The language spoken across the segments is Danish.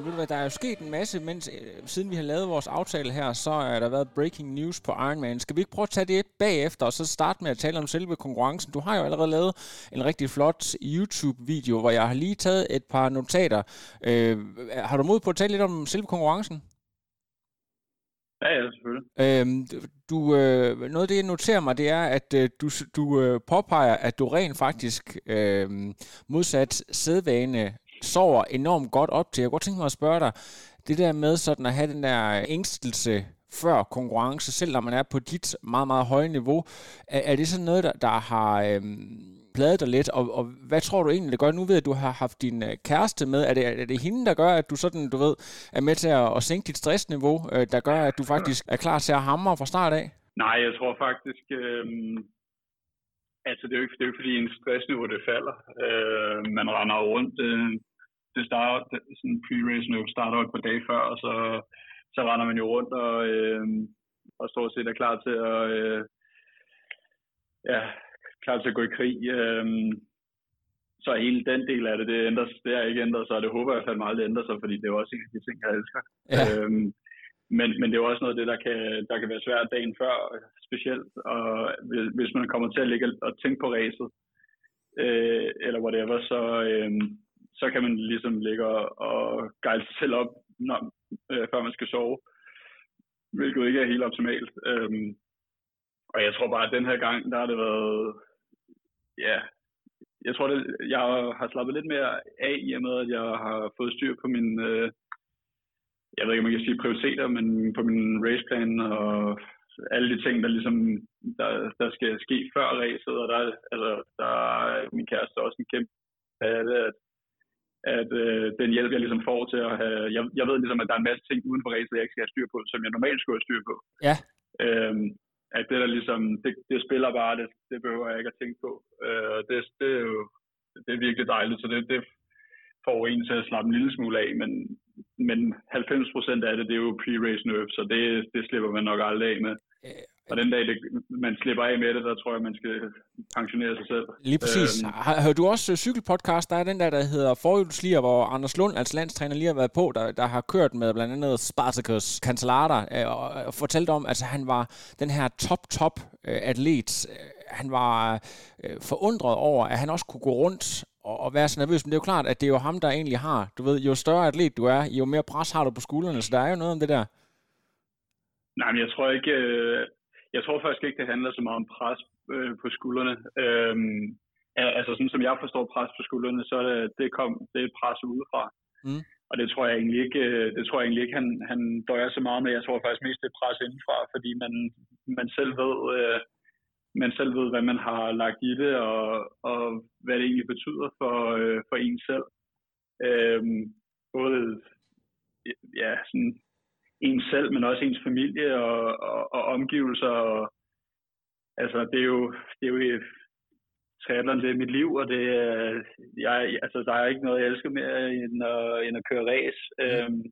Daniel, ved du hvad, der er jo sket en masse, mens, øh, siden vi har lavet vores aftale her, så er der været breaking news på Ironman. Skal vi ikke prøve at tage det bagefter, og så starte med at tale om selve konkurrencen? Du har jo allerede lavet en rigtig flot YouTube-video, hvor jeg har lige taget et par notater. Øh, har du mod på at tale lidt om selve konkurrencen? Ja, ja, selvfølgelig. Øhm, du, øh, noget af det, jeg noterer mig, det er, at øh, du, du øh, påpeger, at du rent faktisk øh, modsat sædvane sover enormt godt op til. Jeg kunne godt tænke mig at spørge dig, det der med sådan at have den der ængstelse før konkurrence, selv når man er på dit meget, meget høje niveau, er, er det sådan noget, der, der har øhm, pladet dig lidt, og, og hvad tror du egentlig, det gør? Nu ved jeg, at du har haft din øh, kæreste med. Er det, er det hende, der gør, at du sådan, du ved, er med til at, at sænke dit stressniveau, øh, der gør, at du faktisk er klar til at hamre fra start af? Nej, jeg tror faktisk, øh, altså det er jo ikke, det er jo ikke fordi en stressniveau det falder. Øh, man render rundt, øh, det starter, det, sådan pre-race nu starter et par dage før, og så, så render man jo rundt og, øh, og stort set er klar til at, øh, ja, klar til at gå i krig. Øh, så hele den del af det, det, ændres, det er ikke ændret sig, og det håber jeg i hvert fald meget, det ændrer sig, fordi det er jo også en af de ting, jeg elsker. Ja. Øhm, men, men det er jo også noget af det, der kan, der kan være svært dagen før, specielt, og hvis- man kommer til at ligge og tænke på racet, øh, eller whatever, så, øh, så kan man ligesom ligge og, og gejle sig selv op, når, øh, før man skal sove, hvilket ikke er helt optimalt. Øhm, og jeg tror bare, at den her gang, der har det været, ja, jeg tror, det, jeg har slappet lidt mere af i og med, at jeg har fået styr på min, øh, jeg ved ikke, om man kan sige prioriteter, men på min raceplan og alle de ting, der ligesom, der, der skal ske før racet, og der, altså, der er min kæreste også en kæmpe af det, at, at øh, den hjælp, jeg ligesom får til at have, jeg, jeg ved ligesom, at der er en masse ting uden for racet, jeg ikke skal have styr på, som jeg normalt skulle have styr på. Ja. Øhm, at det der ligesom, det, det spiller bare, det, det behøver jeg ikke at tænke på. Øh, det, det er jo, det er virkelig dejligt, så det, det får en til at slappe en lille smule af, men, men 90% af det, det er jo pre-race nerve, så det, det slipper man nok aldrig af med. Og den dag, det, man slipper af med det, der tror jeg, man skal pensionere sig selv. Lige præcis. Øhm, Har, hører du også øh, cykelpodcast? Der er den der, der hedder Forhjulslier, hvor Anders Lund, altså landstræner, lige har været på, der, der har kørt med blandt andet Spartacus Cancellara, øh, og, og fortalt om, at altså, han var den her top, top øh, atlet. Øh, Han var øh, forundret over, at han også kunne gå rundt og, og være så nervøs. Men det er jo klart, at det er jo ham, der egentlig har, du ved, jo større atlet du er, jo mere pres har du på skuldrene, så der er jo noget om det der. Nej, men jeg tror ikke, øh, jeg tror faktisk ikke, det handler så meget om pres øh, på skuldrene. Al- altså sådan som jeg forstår pres på skuldrene, så er det, det, kom, det er pres udefra. Mm. Og det tror jeg egentlig ikke, øh, det tror jeg egentlig ikke han, han døjer så meget med. Jeg tror faktisk mest, det er pres indenfra, fordi man, man selv ved, øh, man selv ved, hvad man har lagt i det, og, og hvad det egentlig betyder for, øh, for en selv. Øhm, både ja, sådan en selv, men også ens familie og, og, og omgivelser. Og, altså, det er jo, det er jo triathlon, det er mit liv, og det er, jeg, altså, der er ikke noget, jeg elsker mere end at, end at køre race. Øhm,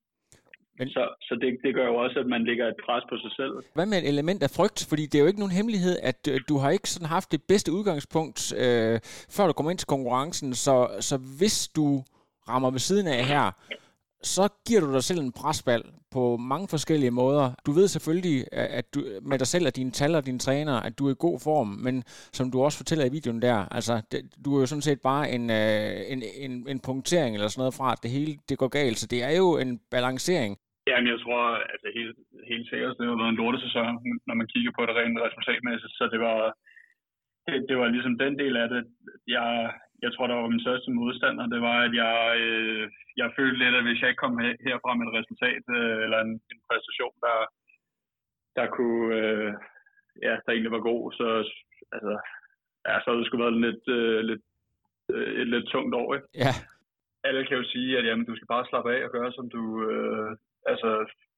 Men- så så det, det gør jo også, at man lægger et pres på sig selv. Hvad med et element af frygt? Fordi det er jo ikke nogen hemmelighed, at øh, du har ikke sådan haft det bedste udgangspunkt, øh, før du kommer ind til konkurrencen. Så, så hvis du rammer ved siden af her, så giver du dig selv en presbal på mange forskellige måder. Du ved selvfølgelig, at du, med dig selv og dine tal og dine træner, at du er i god form, men som du også fortæller i videoen der, altså, det, du er jo sådan set bare en, øh, en, en, en punktering eller sådan noget fra, at det hele det går galt. Så det er jo en balancering. Jamen, jeg tror, altså helt, helt sikkert, det har været en lortesæson, når man kigger på det rent resultatmæssigt, så det var, det, det var ligesom den del af det. Jeg, jeg tror, der var min største modstander. Det var, at jeg, øh, jeg følte lidt, at hvis jeg ikke kom her, herfra med et resultat øh, eller en, en præstation, der, der kunne, øh, ja, der egentlig var god, så altså, ja, så havde det sgu været lidt, øh, lidt, øh, et lidt tungt år, ikke? Ja. Alle kan jo sige, at jamen, du skal bare slappe af og gøre, som du, øh, altså,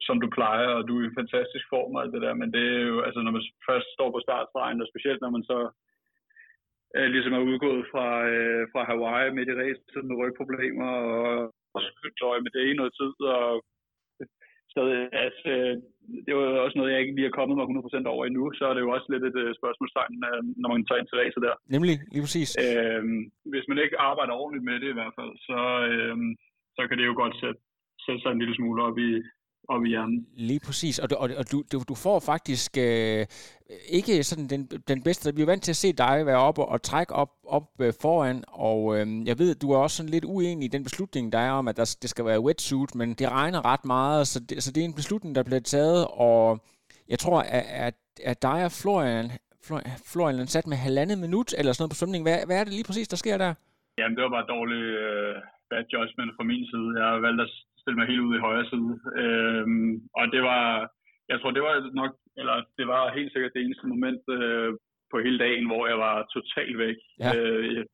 som du plejer, og du er i fantastisk form og alt det der, men det er jo, altså, når man først står på startstregen, og specielt når man så øh, ligesom er udgået fra, øh, fra Hawaii midt i racet med rygproblemer, og, og med det i noget tid, og stadig, altså, det var også noget, jeg ikke lige er kommet mig 100% over endnu, så er det jo også lidt et uh, spørgsmålstegn, uh, når man tager ind til racet der. Nemlig, lige præcis. Uh, hvis man ikke arbejder ordentligt med det i hvert fald, så, uh, så kan det jo godt sætte, sætte sig en lille smule op i, op i hjernen. Lige præcis, og, og, og du, du, får faktisk øh, ikke sådan den, den bedste, vi er vant til at se dig være oppe og, og trække op, op øh, foran, og øh, jeg ved, du er også sådan lidt uenig i den beslutning, der er om, at der, det skal være wetsuit, men det regner ret meget, så det, så det er en beslutning, der bliver taget, og jeg tror, at, at, at dig og Florian, Florian, Florian sat med halvandet minut eller sådan noget på svømning. Hvad, hvad er det lige præcis, der sker der? Jamen, det var bare dårlig øh, bad judgment fra min side. Jeg har valgt at stille mig helt ud i højre side. Øhm, og det var, jeg tror, det var nok, eller det var helt sikkert det eneste moment øh, på hele dagen, hvor jeg var totalt væk. Ja. Øh,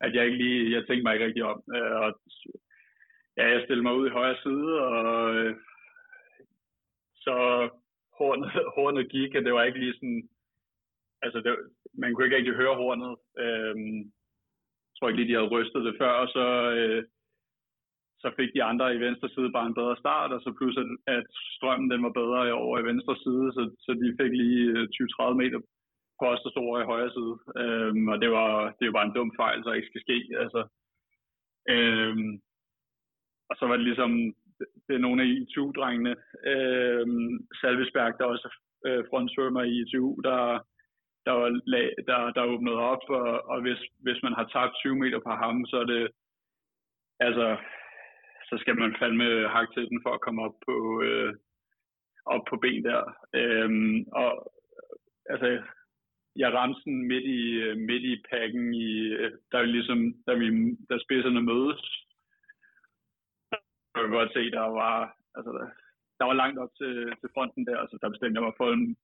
at jeg ikke lige, jeg tænkte mig ikke rigtig om. Øh, og ja, jeg stillede mig ud i højre side, og øh, så hornet, hornet gik, og det var ikke lige sådan, altså det, man kunne ikke rigtig høre hornet. Øh, jeg tror ikke lige, de havde rystet det før, og så, øh, så fik de andre i venstre side bare en bedre start, og så pludselig at, strømmen den var bedre over i venstre side, så, så de fik lige øh, 20-30 meter på os, der stod over i højre side. Øhm, og det var, det var bare en dum fejl, så ikke skal ske. Altså, øhm, og så var det ligesom, det er nogle af ITU-drengene, øhm, Salvesberg, der også øh, frontsvømmer i ITU, der, der, var, der, der åbnede op, og, og hvis, hvis man har tabt 20 meter på ham, så er det, altså, så skal man fandme hakke til den for at komme op på, øh, op på ben der. Øhm, og altså, jeg ramte sådan midt i, øh, midt i pakken, i, øh, der er ligesom, da, vi, da spidserne mødes. Jeg kan godt se, der var, altså, der var langt op til, til fronten der, altså der bestemte jeg mig for en,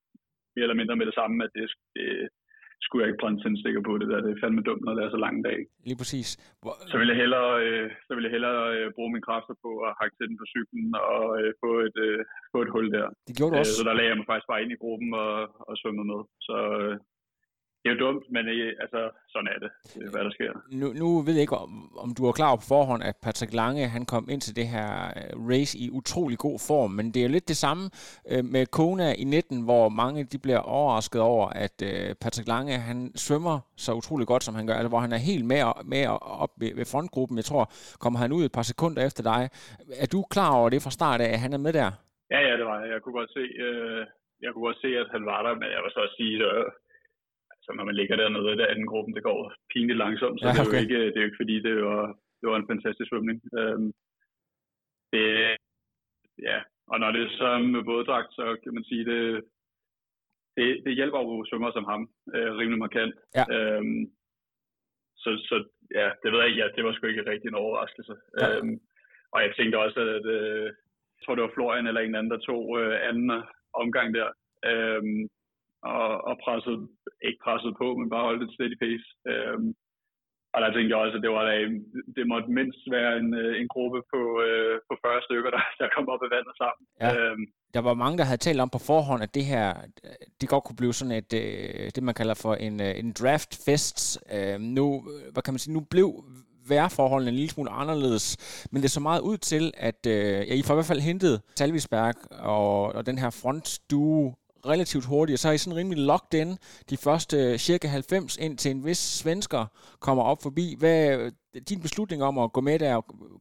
mere eller mindre med det samme, at det, det, skulle jeg ikke brænde tændstikker på det der. Det er fandme dumt, når det er så lang dag. Lige præcis. Hvor... Så vil jeg hellere, øh, så vil jeg hellere øh, bruge mine kræfter på at hakke til den på cyklen og øh, få, et, øh, få et hul der. Det gjorde du også. Øh, så der lagde jeg mig faktisk bare ind i gruppen og, og svømmede med. Så øh, det er jo dumt, men øh, altså, sådan er det. Det er, hvad der sker. Nu, nu ved jeg ikke, om, om du er klar på forhånd, at Patrick Lange han kom ind til det her øh, race i utrolig god form, men det er jo lidt det samme øh, med Kona i 19, hvor mange de bliver overrasket over, at øh, Patrick Lange han svømmer så utrolig godt, som han gør, altså hvor han er helt med, med op ved, ved frontgruppen. Jeg tror, kommer han ud et par sekunder efter dig. Er du klar over det fra start af, at han er med der? Ja, ja, det var jeg. Jeg kunne godt se, øh, jeg kunne godt se at han var der, men jeg vil så også sige, at så når man ligger dernede i den anden gruppen, det går pinligt langsomt, så ja, okay. det, er jo ikke, det er jo ikke fordi, det var, det var en fantastisk svømning. Øhm, det, ja, og når det er så med våddragt, så kan man sige, det, det, det hjælper jo svømmer som ham øh, rimelig markant. Ja. Øhm, så, så ja, det ved jeg ikke, ja, det var sgu ikke rigtig en overraskelse. Ja. Øhm, og jeg tænkte også, at øh, jeg tror, det var Florian eller en anden, der tog øh, anden omgang der. Øhm, og, og presset, ikke presset på, men bare holdt et steady pace. Øhm, og der tænkte jeg også, at det, var, det måtte mindst være en, øh, en gruppe på, øh, på 40 stykker, der, der kom op i vandet sammen. Ja. Øhm, der var mange, der havde talt om på forhånd, at det her, det godt kunne blive sådan et, øh, det man kalder for en, øh, en draft fest. Øhm, nu, hvad kan man sige, nu blev vejrforholdene en lille smule anderledes, men det så meget ud til, at øh, ja, I får i hvert fald hentet Talvisberg og, og den her frontduo relativt hurtigt, og så er I sådan rimelig locked in de første cirka 90 ind til en vis svensker kommer op forbi. Hvad er din beslutning om at gå med der?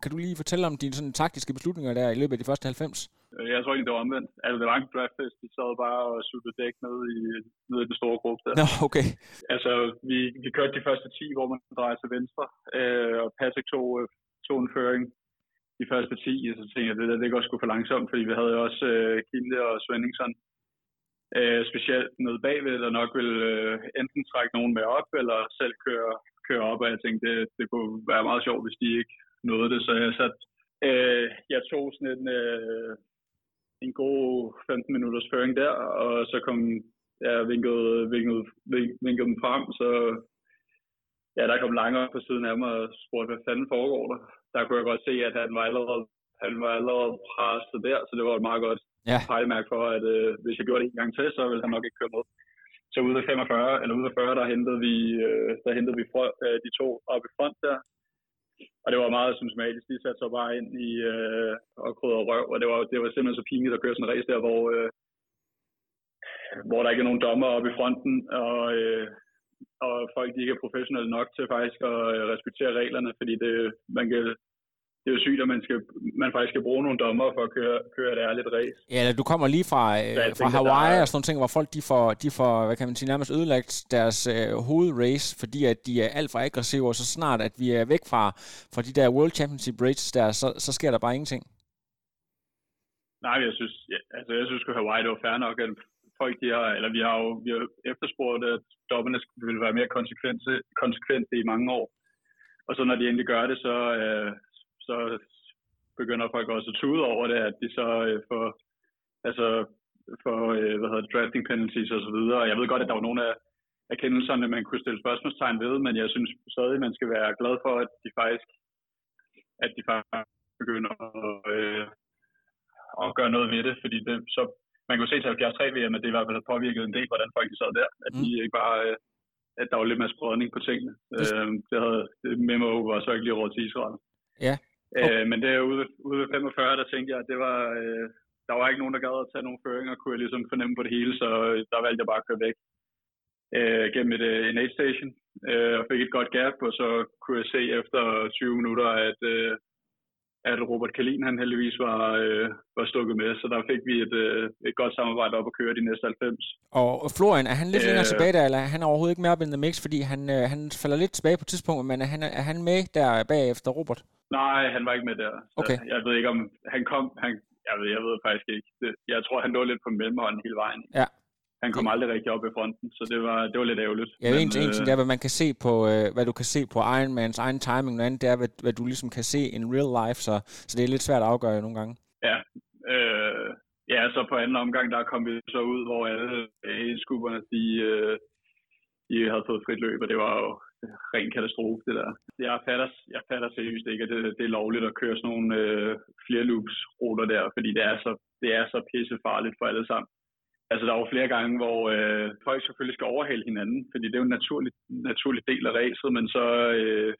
Kan du lige fortælle om dine sådan taktiske beslutninger der i løbet af de første 90? Jeg tror ikke, det var omvendt. Altså, det var ikke draftfest. Vi sad bare og suttede dæk ned i, ned i den store gruppe der. Nå, okay. Altså, vi, vi kørte de første 10, hvor man drejer til venstre, øh, og Patrick tog, tog en føring de første 10, og så tænkte jeg, det der, det går sgu for langsomt, fordi vi havde også øh, Kilde og Svendingsen øh, specielt nede bagved, der nok vil øh, enten trække nogen med op, eller selv køre, køre op, og jeg tænkte, det, det kunne være meget sjovt, hvis de ikke nåede det, så jeg sat, øh, jeg tog sådan en, øh, en god 15 minutters føring der, og så kom jeg ja, vinkede, vinkede, vinkede dem frem, så ja, der kom langt op på siden af mig og spurgte, hvad fanden foregår der? Der kunne jeg godt se, at han var allerede, han var allerede presset der, så det var et meget godt ja. pejlemærke for, at øh, hvis jeg gjorde det en gang til, så ville han nok ikke køre med. Så ude af 45, eller ude af 40, der hentede vi, øh, der hentede vi frø, øh, de to op i front der. Og det var meget symptomatisk. De satte sig bare ind i øh, og krydder røv, og det var, det var simpelthen så pinligt at køre sådan en race der, hvor, øh, hvor der ikke er nogen dommer oppe i fronten, og, øh, og folk de ikke er professionelle nok til faktisk at øh, respektere reglerne, fordi det, man kan det er jo sygt, at man, skal, man faktisk skal bruge nogle dommer for at køre, køre et ærligt race. Ja, du kommer lige fra, øh, fra Hawaii er... og sådan nogle ting, hvor folk de får, de får hvad kan man sige, nærmest ødelagt deres øh, hovedrace, fordi at de er alt for aggressive, og så snart at vi er væk fra, fra de der World Championship races der, så, så sker der bare ingenting. Nej, jeg synes, ja, altså jeg synes at Hawaii det var fair nok, at folk de har, eller vi har jo vi har efterspurgt, at dommerne vil være mere konsekvente, konsekvente i mange år. Og så når de endelig gør det, så, øh, så begynder folk også at tude over det, at de så øh, får, altså, for øh, hvad hedder det, drafting penalties og så videre. Og jeg ved godt, at der var nogle af erkendelserne, man kunne stille spørgsmålstegn ved, men jeg synes stadig, man skal være glad for, at de faktisk, at de faktisk begynder at, øh, at gøre noget ved det, fordi det, så man kunne se til 73 VM, at det i hvert fald har påvirket en del, hvordan folk sad der. At de mm. ikke bare, øh, at der var lidt mere spredning på tingene. Øh, det havde, det memo var så ikke lige råd til Israel. Ja, Okay. Øh, men det ude, ude ved 45, der tænkte jeg, at det var, øh, der var ikke nogen, der gad at tage nogle føringer, kunne jeg ligesom fornemme på det hele, så øh, der valgte jeg bare at køre væk øh, gennem et, øh, en aid station, øh, og fik et godt gap, og så kunne jeg se efter 20 minutter, at, øh, at Robert Kalin han heldigvis var, øh, var stukket med, så der fik vi et, øh, et godt samarbejde op at køre de næste 90. Og Florian, er han lidt længere øh, tilbage der, eller er han overhovedet ikke med op in the mix, fordi han, øh, han falder lidt tilbage på tidspunktet, men er han, er han med der bagefter Robert? Nej, han var ikke med der. Så okay. Jeg ved ikke om, han kom, han, jeg ved, jeg ved faktisk ikke. Det, jeg tror, han lå lidt på mellemhånden hele vejen. Ja. Han kom aldrig rigtig op i fronten, så det var, det var lidt ærgerligt. Ja, men, en, ting, en ting øh, det er, hvad man kan se på, øh, hvad du kan se på Ironmans egen timing, noget andet det er, hvad, hvad du ligesom kan se in real life, så, så det er lidt svært at afgøre nogle gange. Ja, øh, ja, så på anden omgang, der kom vi så ud, hvor alle skubberne, de, øh, de havde fået frit løb, og det var jo ren katastrofe, det der. Jeg fatter, jeg fatter seriøst ikke, at det, det er lovligt at køre sådan nogle øh, flerloops-ruter der, fordi det er så, det er så pissefarligt for alle sammen. Altså, der var flere gange, hvor øh, folk selvfølgelig skal overhale hinanden, fordi det er jo en naturlig, naturlig del af racet, men så øh,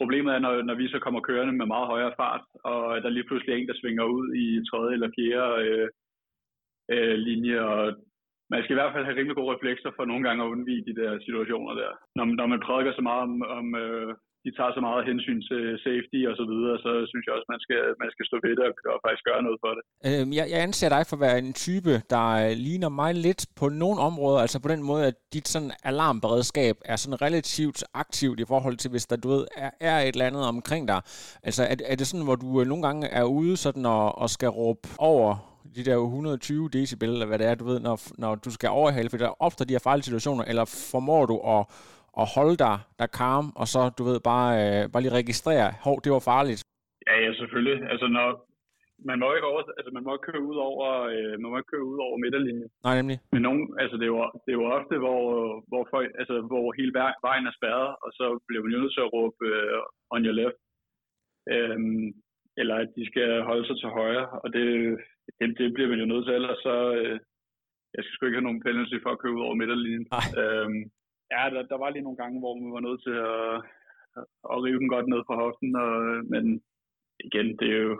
problemet er, når, når vi så kommer kørende med meget højere fart, og der lige pludselig er en, der svinger ud i tredje eller fjerde øh, øh, linje, og man skal i hvert fald have rimelig gode reflekser for nogle gange at undvige de der situationer der. Når, når man prædiker så meget om, om øh, de tager så meget hensyn til safety og så videre, så synes jeg også, man skal, man skal stå ved det og, og faktisk gøre noget for det. Øhm, jeg, jeg anser dig for at være en type, der øh, ligner mig lidt på nogle områder, altså på den måde, at dit sådan alarmberedskab er sådan relativt aktivt i forhold til, hvis der du ved, er, er et eller andet omkring dig. Altså er, er det sådan, hvor du øh, nogle gange er ude sådan og, og skal råbe over de der 120 decibel, eller hvad det er, du ved, når, når du skal overhale, for der opstår de her farlige situationer, eller formår du at, at holde dig der calm, og så, du ved, bare, øh, bare lige registrere, hov, det var farligt? Ja, ja, selvfølgelig. Altså, når, man må ikke over, altså man må ikke køre ud over, øh, man må ikke køre ud over midterlinjen. Nej, nemlig. Men nogen, altså det er jo, det er jo ofte, hvor, hvor, folk, altså, hvor hele vejen er spærret, og så bliver man nødt til at råbe øh, on your left. Øhm, eller at de skal holde sig til højre, og det, det, det bliver man jo nødt til, ellers så, øh, jeg skal sgu ikke have nogen penalty for at køre ud over midterlinjen. Øhm, ja, der, der var lige nogle gange, hvor man var nødt til at, at rive den godt ned fra hoften, og, men igen, det er jo,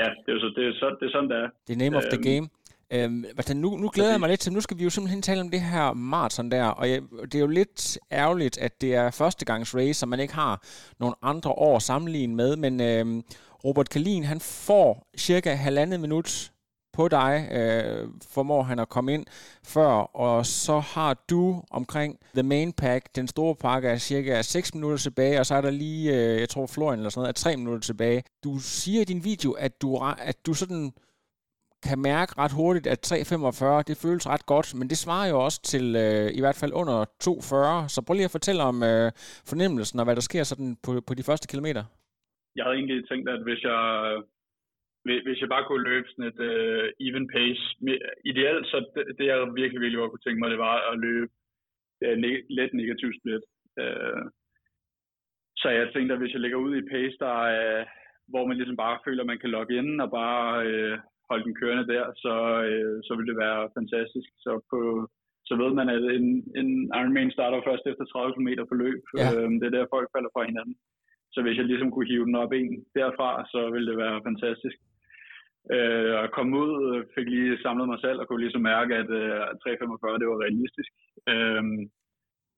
ja, det er, jo så, det, er så, det er sådan, det er. Det er name of the øhm, game. Øhm, altså nu, nu glæder jeg mig lidt til, nu skal vi jo simpelthen tale om det her maraton der, og jeg, det er jo lidt ærgerligt, at det er førstegangs race, så man ikke har nogle andre år sammenlignet med, men øhm, Robert Kalin, han får cirka halvandet minut på dig, øh, formår han at komme ind før, og så har du omkring The Main Pack, den store pakke, er cirka 6 minutter tilbage, og så er der lige, øh, jeg tror Florian eller sådan noget, er 3 minutter tilbage. Du siger i din video, at du, at du sådan kan mærke ret hurtigt, at 3.45, det føles ret godt, men det svarer jo også til øh, i hvert fald under 2.40. Så prøv lige at fortælle om øh, fornemmelsen og hvad der sker sådan på, på de første kilometer. Jeg havde egentlig tænkt, at hvis jeg, hvis jeg bare kunne løbe sådan et uh, even pace, ideelt, så det, det jeg virkelig, virkelig godt kunne tænke mig, det var at løbe uh, ne- let negativ split. Uh, så jeg tænkte, at hvis jeg ligger ud i pace, der er, hvor man ligesom bare føler, at man kan logge ind og bare uh, holde den kørende der, så, uh, så vil det være fantastisk. Så, på, så ved man, at en, en Ironman starter først efter 30 km på løb. Ja. Uh, det er der, folk falder fra hinanden. Så hvis jeg ligesom kunne hive den op en derfra, så ville det være fantastisk. Øh, og kom ud, fik lige samlet mig selv og kunne ligesom mærke, at øh, 3.45 det var realistisk. Øh,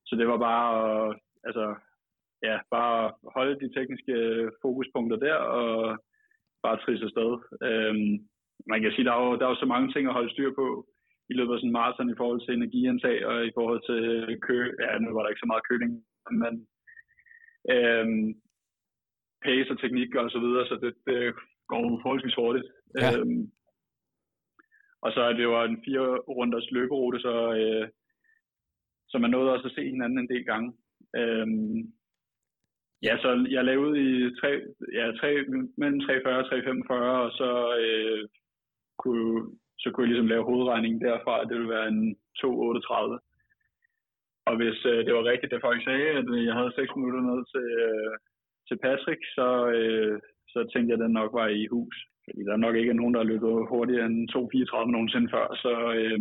så det var bare at, altså, ja, bare holde de tekniske øh, fokuspunkter der og bare trisse afsted. Øh, man kan sige, der er, jo, der er jo så mange ting at holde styr på i løbet af sådan en maraton i forhold til energiindtag og i forhold til kø. Ja, nu var der ikke så meget køling, men øh, pace og teknik og så videre, så det, det går forholdsvis hurtigt. Ja. Øhm, og så er det jo en fire runders løberute, så, øh, så man nåede også at se hinanden en del gange. Øhm, ja, så jeg lavede ud i tre, ja, tre, mellem 340 og 345, og så, øh, kunne, så kunne jeg ligesom lave hovedregningen derfra, at det ville være en 238. Og hvis øh, det var rigtigt, det folk sagde, at jeg havde 6 minutter ned til, øh, til Patrick, så, øh, så tænkte jeg, at den nok var i hus. Fordi der nok ikke er nogen, der har løbet hurtigere end 2.34 nogensinde før. Så øh,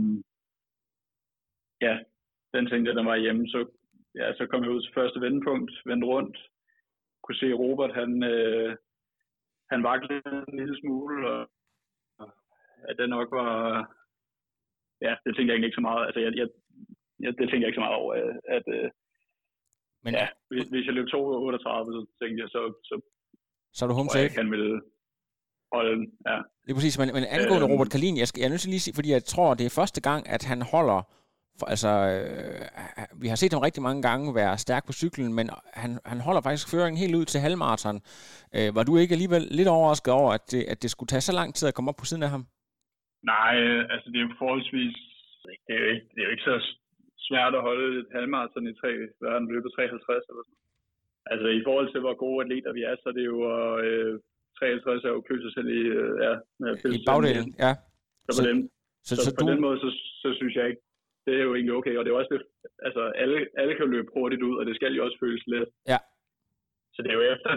ja, den tænkte jeg, den var hjemme. Så, ja, så kom jeg ud til første vendepunkt, vendte rundt, kunne se Robert, han, øh, han vaklede en lille smule, og at det nok var, ja, det tænkte jeg ikke så meget, altså jeg, jeg, jeg det tænkte jeg ikke så meget over, at, at øh, men, ja, hvis, hvis jeg løb 2.38, så tænkte jeg, så, så, så er du home safe? Jeg kan vel holde den, ja. Det er præcis, men, men angående øhm, Robert Kalin, jeg, skal, jeg er nødt til lige sige, fordi jeg tror, det er første gang, at han holder, for, altså, øh, vi har set ham rigtig mange gange være stærk på cyklen, men han, han holder faktisk føringen helt ud til halvmarathon. Øh, var du ikke alligevel lidt overrasket over, at det, at det skulle tage så lang tid at komme op på siden af ham? Nej, altså det er jo forholdsvis, det er jo ikke, det er jo ikke så svært at holde et halvmarathon i tre, hvad er den løbet 53 eller sådan Altså i forhold til, hvor gode atleter vi er, så er det jo, øh, 53 er jo købt sig selv i, øh, ja, med I bagdelen, ja. Så på, så, den, så, så, så på du... den måde, så, så synes jeg ikke, det er jo egentlig okay, og det er også det, altså alle, alle kan løbe hurtigt ud, og det skal jo også føles let. Ja. Så det er jo efter,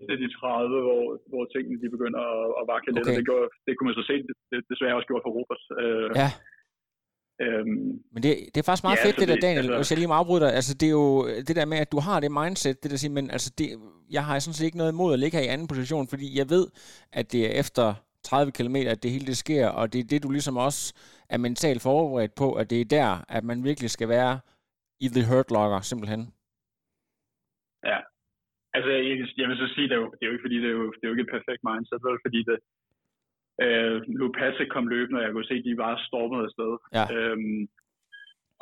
efter de 30, hvor, hvor tingene de begynder at, at vakle okay. lidt, og det, gjorde, det kunne man så se, det, det desværre også gjort for Robert. Øh, ja. Øhm, Men det, det er faktisk meget ja, fedt, det der, Daniel, altså, hvis jeg lige må afbryde dig. Altså, det er jo det der med, at du har det mindset, det der siger, men altså, det, jeg har sådan set ikke noget imod at ligge her i anden position, fordi jeg ved, at det er efter 30 km, at det hele det sker, og det er det, du ligesom også er mentalt forberedt på, at det er der, at man virkelig skal være i the hurt locker, simpelthen. Ja, altså jeg, jeg vil så sige, det er jo, det er jo ikke fordi, det er jo, det er jo ikke et perfekt mindset, vel, fordi det, Øh, Patrick kom løbende, og jeg kunne se, at de var stormet afsted. Ja. Øhm,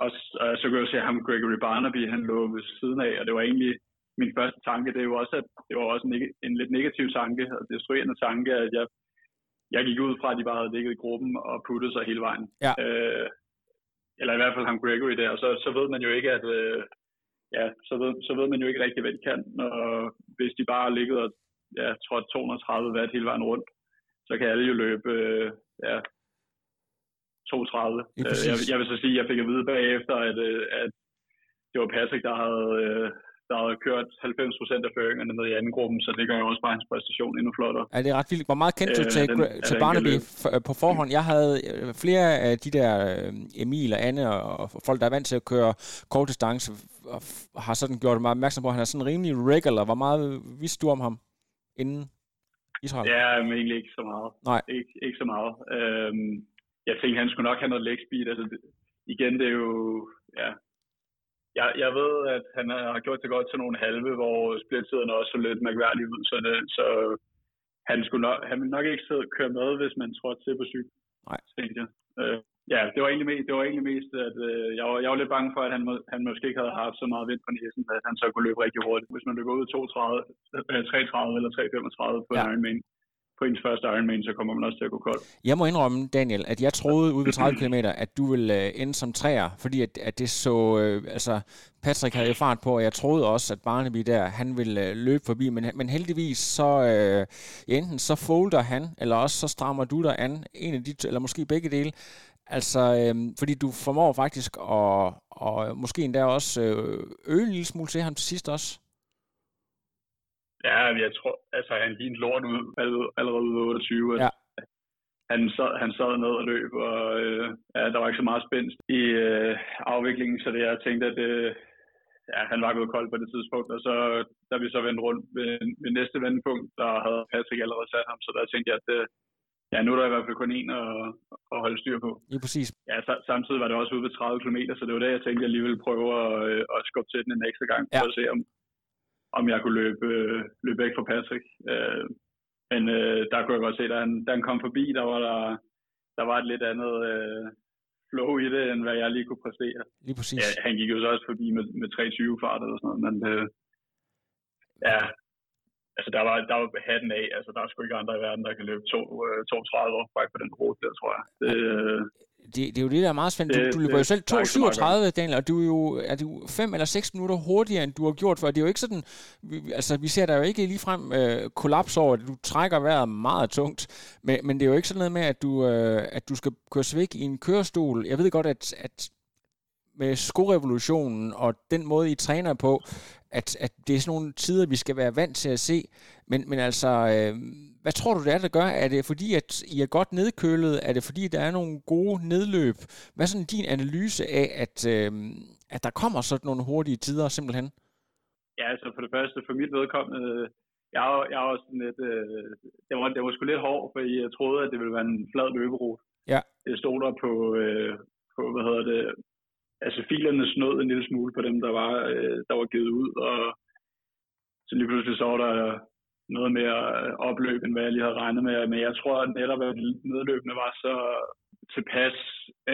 og, og så kunne jeg se ham, Gregory Barnaby, han lå ved siden af, og det var egentlig min første tanke, det er jo også, at det var også en, en lidt negativ tanke, og destruerende tanke, at jeg, jeg gik ud fra, at de bare havde ligget i gruppen og puttet sig hele vejen. Ja. Øh, eller i hvert fald ham Gregory der, og så, så ved man jo ikke, at øh, ja, så ved, så ved man jo ikke rigtig, hvad de kan, og hvis de bare har ligget og ja, tror 230 watt hele vejen rundt, så kan alle jo løbe øh, ja, 2.30. Ja, øh, jeg, jeg vil så sige, at jeg fik at vide bagefter, at, øh, at det var Patrick, der havde, øh, der havde kørt 90% af føringerne ned i anden gruppen, så det gør jo også bare hans præstation endnu flottere. Ja, det er ret vildt. Hvor meget kendte du til, den, til Barnaby på forhånd? Jeg havde flere af de der Emil og Anne og folk, der er vant til at køre kort distance, har sådan gjort mig opmærksom på, at han er sådan rimelig regular. Hvor meget vidste du om ham inden? Israel? Ja, men egentlig ikke så meget. Nej. Ikke, ikke så meget. Øhm, jeg tænkte, han skulle nok have noget leg speed. Altså, det, igen, det er jo... Ja, jeg, jeg ved, at han har gjort det godt til nogle halve, hvor splittiderne også så lidt mærkværdigt ud, så, det, så han, skulle nok, han ville nok ikke sidde og køre med, hvis man trådte til på cykel. Nej. jeg. Øh, ja, det var egentlig mest, det var egentlig mest at øh, jeg, var, jeg var lidt bange for, at han, må, han måske ikke havde haft så meget vind på næsen, at han så kunne løbe rigtig hurtigt. Hvis man løber ud 2.30, 3.30 eller 3.35 på ja. Ironman på ens første Ironman, så kommer man også til at gå kold. Jeg må indrømme, Daniel, at jeg troede ude ved 30 km, at du ville øh, ende som træer, fordi at, at det så, øh, altså Patrick havde jo fart på, og jeg troede også, at Barnaby der, han ville øh, løbe forbi, men, men heldigvis så, øh, enten så folder han, eller også så strammer du dig an, en af de, eller måske begge dele, altså øh, fordi du formår faktisk at, og måske endda også øh, øge en lille smule til ham til sidst også. Ja, jeg tror, altså han lignede lort ud allerede ude 28. Ja. Han sad, han sad ned og løb, og øh, ja, der var ikke så meget spændt i øh, afviklingen, så det, jeg tænkte, at øh, ja, han var gået kold på det tidspunkt, og så da vi så vendte rundt ved, ved næste vendepunkt, der havde Patrick allerede sat ham, så der tænkte jeg, at øh, ja, nu er der i hvert fald kun en at, at holde styr på. Ja, præcis. Ja, samtidig var det også ude ved 30 km, så det var det, jeg tænkte, at jeg lige ville prøve at, øh, at skubbe til den en ekstra gang, for ja. at se, om, om jeg kunne løbe, øh, løbe væk fra Patrick. Øh, men øh, der kunne jeg godt se, da han, da han kom forbi, der var der, der var et lidt andet øh, flow i det, end hvad jeg lige kunne præstere. Lige præcis. Ja, han gik jo så også forbi med, med 320 fart eller sådan noget, men øh, ja, altså der var, der var hatten af, altså der er sgu ikke andre i verden, der kan løbe 2, øh, 32 år på den rute der, tror jeg. Det, det, det er jo det, der er meget spændende. Du, du løber jo selv 2.37, Daniel, og du er jo er du 5 eller 6 minutter hurtigere, end du har gjort før. Det er jo ikke sådan, vi, altså vi ser der jo ikke ligefrem øh, kollaps over det. Du trækker vejret meget tungt, men, men det er jo ikke sådan noget med, at du, øh, at du skal køre væk i en kørestol. Jeg ved godt, at, at med skorevolutionen og den måde, I træner på, at, at det er sådan nogle tider, vi skal være vant til at se. Men, men altså, øh, hvad tror du, det er, der gør? Er det fordi, at I er godt nedkølet? Er det fordi, der er nogle gode nedløb? Hvad er sådan din analyse af, at, øh, at der kommer sådan nogle hurtige tider simpelthen? Ja, altså for det første, for mit vedkommende, jeg er, jeg er også sådan lidt, øh, det, var, det var sgu lidt hårdt, fordi jeg troede, at det ville være en flad løberute. Ja. Det stod der på, øh, på hvad hedder det, altså filerne snød en lille smule på dem, der var, øh, der var givet ud, og så lige pludselig så var der noget mere opløb, end hvad jeg lige havde regnet med. Men jeg tror at netop, at nedløbene var så tilpas,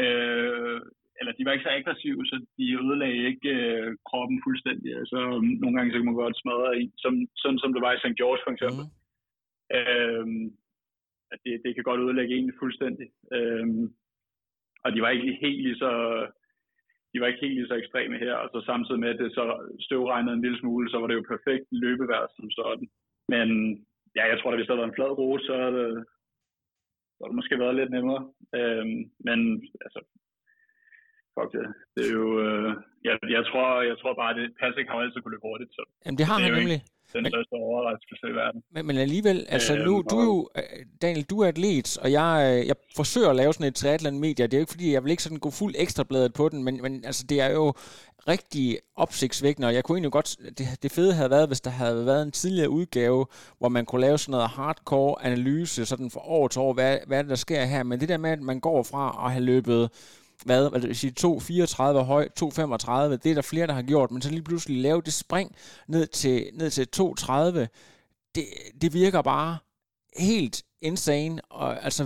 øh, eller de var ikke så aggressive, så de ødelagde ikke øh, kroppen fuldstændig. Altså, nogle gange så kan man godt smadre en, som, sådan som det var i St. George for eksempel. Mm. Øh, at det, det kan godt ødelægge en fuldstændig. Øh, og de var ikke helt lige så de var ikke helt lige så ekstreme her, og så samtidig med, at det så støvregnede en lille smule, så var det jo perfekt løbevejr som sådan. Men ja, jeg tror, at hvis der var en flad rute, så havde det, så havde det måske været lidt nemmere. Øhm, men altså, fuck det. Det er jo, øh, jeg, jeg, tror, jeg tror bare, at Patrick har altid kunne løbe hurtigt. Så Jamen det har han nemlig. Ikke, den men, største overraskelse i verden. Men, men alligevel, altså øh, nu, du er jo, øh, Daniel, du er atlet, og jeg, øh, jeg forsøger at lave sådan et triathlon media. Det er jo ikke fordi, jeg vil ikke sådan gå fuld ekstrabladet på den, men, men altså, det er jo rigtig opsigtsvækkende, og jeg kunne egentlig godt, det, det fede havde været, hvis der havde været en tidligere udgave, hvor man kunne lave sådan noget hardcore analyse, sådan fra år til år, hvad, hvad der sker her, men det der med, at man går fra at have løbet hvad, hvad det sige, 2,34 høj, 2,35, det er der flere, der har gjort, men så lige pludselig lave det spring ned til, ned til 2,30, det, det virker bare helt insane. Og, altså,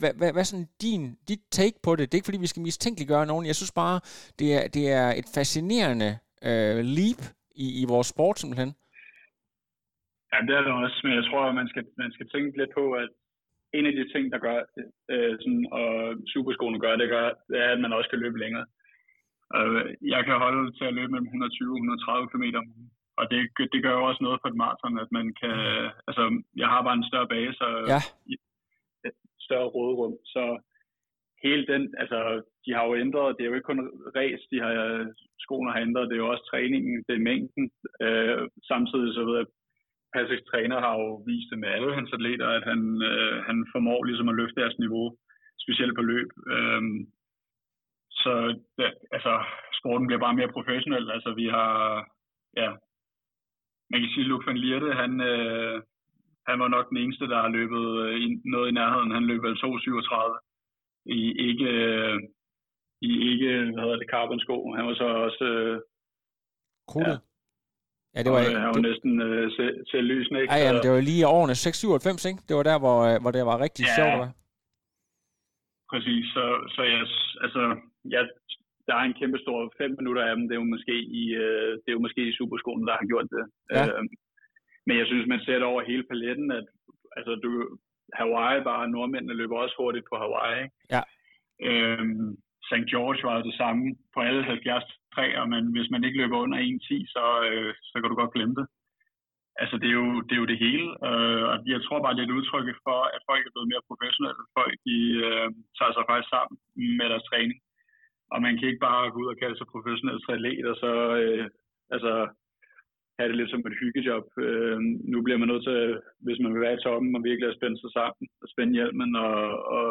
hvad, hvad, hvad sådan din, dit take på det? Det er ikke, fordi vi skal mistænkeliggøre nogen. Jeg synes bare, det er, det er et fascinerende øh, leap i, i vores sport, simpelthen. Ja, det er det også, men jeg tror, at man skal, man skal tænke lidt på, at en af de ting, der gør, øh, sådan, og superskoene gør, det, gør, det er, at man også kan løbe længere. Øh, jeg kan holde til at løbe mellem 120-130 km og det, det gør jo også noget for et maraton, at man kan, altså jeg har bare en større base og ja. et større råderum, så hele den, altså de har jo ændret, det er jo ikke kun race, de har, skoene har ændret, det er jo også træningen, det er mængden, øh, samtidig så ved jeg, Patricks træner har jo vist det med alle hans atleter, at han, øh, han formår ligesom at løfte deres niveau, specielt på løb. Øh, så det, altså, sporten bliver bare mere professionel. Altså, vi har, ja, man kan sige, Luke van Lierde, han, øh, han var nok den eneste, der har løbet øh, noget i nærheden. Han løb vel 2,37 i ikke, øh, i ikke, hvad hedder det, carbon sko. Han var så også... Øh, Ja, Ja, det var, og, han var det, næsten øh, selv lysende, ikke? Ja, jamen, det var lige årene 6-97, ikke? Det var der, hvor, øh, hvor det var rigtig ja, sjovt. Var. Præcis, så, så jeg, altså, jeg, der er en kæmpe stor fem minutter af dem, det er jo måske i, øh, det er jo måske i Superskolen, der har gjort det. Ja. Øh, men jeg synes, man ser det over hele paletten, at altså, du, Hawaii var, nordmændene løber også hurtigt på Hawaii. Ikke? Ja. Øhm, St. George var det samme på alle 70 træer, men hvis man ikke løber under 1.10, så, øh, så kan du godt glemme det. Altså, det er jo det, er jo det hele, øh, og jeg tror bare, det er et udtryk for, at folk er blevet mere professionelle. Folk, de øh, tager sig faktisk sammen med deres træning. Og man kan ikke bare gå ud og kalde sig professionel atlet, og så øh, altså, have det lidt som et hyggejob. Øh, nu bliver man nødt til, hvis man vil være i toppen og virkelig at spænde sig sammen, og spænde hjelmen og, og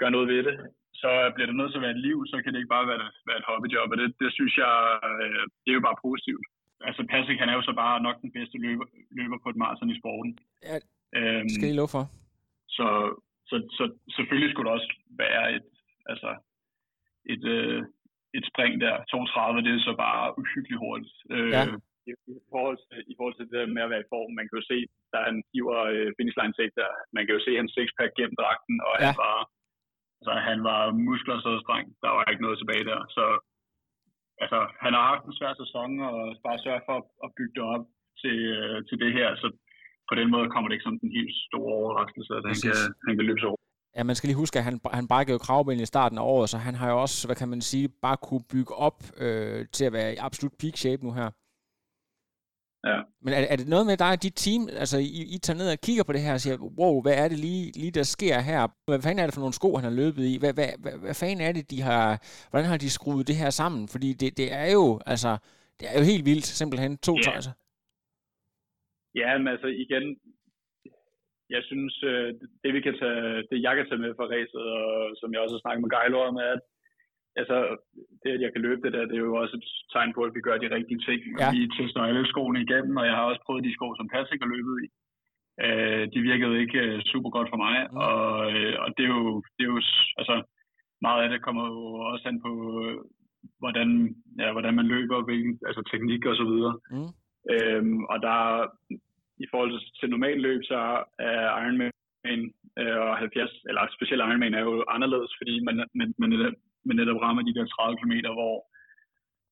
gøre noget ved det, så bliver det nødt til at være et liv, så kan det ikke bare være, være et hobbyjob, og det, det synes jeg, øh, det er jo bare positivt. Altså Patrick, han er jo så bare nok den bedste løber, løber på et maraton i sporten. Ja, øhm, skal I love for. Så, så, så selvfølgelig skulle det også være et, altså, et, øh, et spring der. 2.30, det er så bare uhyggeligt hurtigt. Øh, ja. i, i, forhold til, I forhold til det med at være i form, man kan jo se, da han giver øh, finish line take der, man kan jo se hans sixpack gennem dragten, og ja. han var Altså, han var muskler så streng. Der var ikke noget tilbage der. Så altså, han har haft en svær sæson, og bare sørge for at bygge det op til, øh, til det her. Så på den måde kommer det ikke som en helt stor overraskelse, at han kan, han kan løbe så Ja, man skal lige huske, at han, han brækkede jo kravben i starten af året, så han har jo også, hvad kan man sige, bare kunne bygge op øh, til at være i absolut peak shape nu her. Ja. Men er, er det noget med dig og dit team, altså I, I tager ned og kigger på det her og siger, wow, hvad er det lige, lige der sker her? Hvad fanden er det for nogle sko, han har løbet i? Hvad, hvad, hvad, hvad fanden er det, de har, hvordan har de skruet det her sammen? Fordi det, det er jo, altså, det er jo helt vildt, simpelthen, to Ja. tøjser. Ja, men altså igen, jeg synes, øh, det vi kan tage, det jeg kan tage med fra racet, og som jeg også har snakket med Geilo om, er, at altså, det, at jeg kan løbe det der, det er jo også et tegn på, at vi gør de rigtige ting. Ja. Vi tester alle skoene igennem, og jeg har også prøvet de sko, som Patrick har løbet i. Øh, de virkede ikke øh, super godt for mig, Mm. og, øh, og det er jo, det er jo, altså, meget af det kommer jo også an på, øh, hvordan, ja, hvordan man løber, hvilken, altså teknik og så videre. Mm. Øhm, og der i forhold til, til normalt løb, så er Ironman øh, og 70, eller specielt Ironman er jo anderledes, fordi man, man, man, men netop rammer de der 30 km, hvor,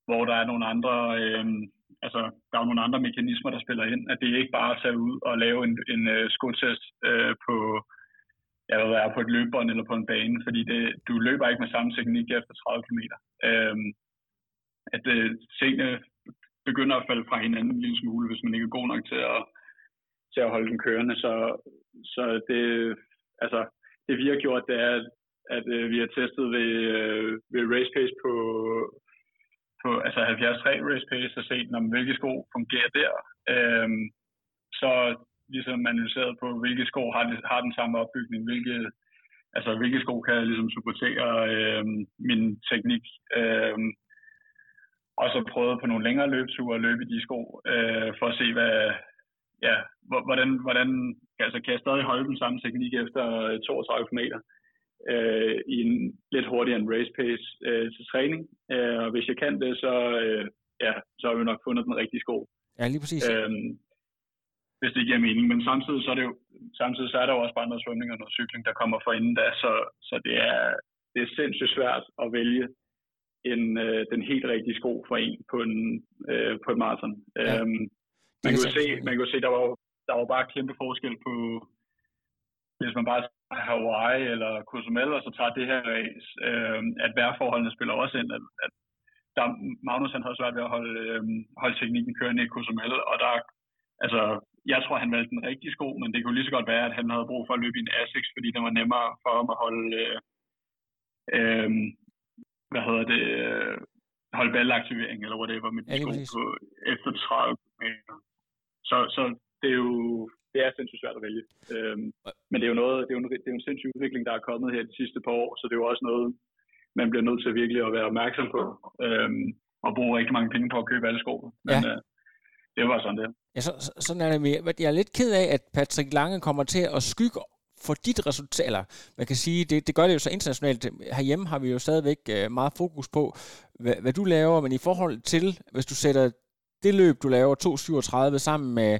hvor der er nogle andre, øh, altså der er nogle andre mekanismer, der spiller ind, at det er ikke bare at tage ud og lave en, en uh, skotest øh, på, ja, ved, det er, på et løbebånd eller på en bane, fordi det, du løber ikke med samme teknik efter 30 km. Øh, at øh, tingene begynder at falde fra hinanden en lille smule, hvis man ikke er god nok til at, til at holde den kørende. Så, så det, altså, det vi har gjort, det er, at, at øh, vi har testet ved, øh, ved race pace på, på altså 73 race pace og set, om hvilke sko fungerer der. Øh, så ligesom analyseret på, hvilke sko har, det, har den samme opbygning, hvilke, altså hvilke sko kan ligesom supportere øh, min teknik. Øh, og så prøvet på nogle længere løbeture at løbe i de sko, øh, for at se, hvad, ja, hvordan, hvordan altså, kan jeg stadig holde den samme teknik efter øh, 32 km øh, i en lidt hurtigere en race pace øh, til træning. Øh, og hvis jeg kan det, så, øh, ja, så har vi nok fundet den rigtige sko. Ja, lige præcis. Øhm, hvis det giver mening. Men samtidig så er det jo, samtidig så er der jo også bare noget svømning og noget cykling, der kommer fra inden da, så, så det, er, det er sindssygt svært at vælge en, øh, den helt rigtige sko for en på, en, øh, på et maraton. Ja. Øhm, man, sandt, se, man jo se, der var, der var bare kæmpe forskel på, hvis man bare tager Hawaii eller Cozumel, og så tager det her race, øh, at vejrforholdene spiller også ind, at, at der, Magnus han havde svært ved at holde, øh, holde teknikken kørende i Cozumel, og der, altså, jeg tror, han valgte den rigtige sko, men det kunne lige så godt være, at han havde brug for at løbe i en Asics, fordi det var nemmere for ham at holde, øh, øh, hvad hedder det, øh, holde ballaktivering, eller whatever, med de Ja, lige sko på, efter 30 meter. Så, så det er jo det er sindssygt svært at vælge. Øhm, men det er jo noget, det er jo en, det er jo en sindssyg udvikling, der er kommet her de sidste par år, så det er jo også noget, man bliver nødt til virkelig at være opmærksom på, øhm, og bruge rigtig mange penge på at købe alle sko. Men Ja. øh, det var sådan det. Ja, så, så, sådan er det. Men jeg- Jeg er lidt ked af, at Patrick Lange kommer til at skygge for dit resultat, eller man kan sige, det, det gør det jo så internationalt. Herhjemme har vi jo stadigvæk øh, meget fokus på, hvad, hvad du laver, men i forhold til, hvis du sætter det løb, du laver, 2.37 sammen med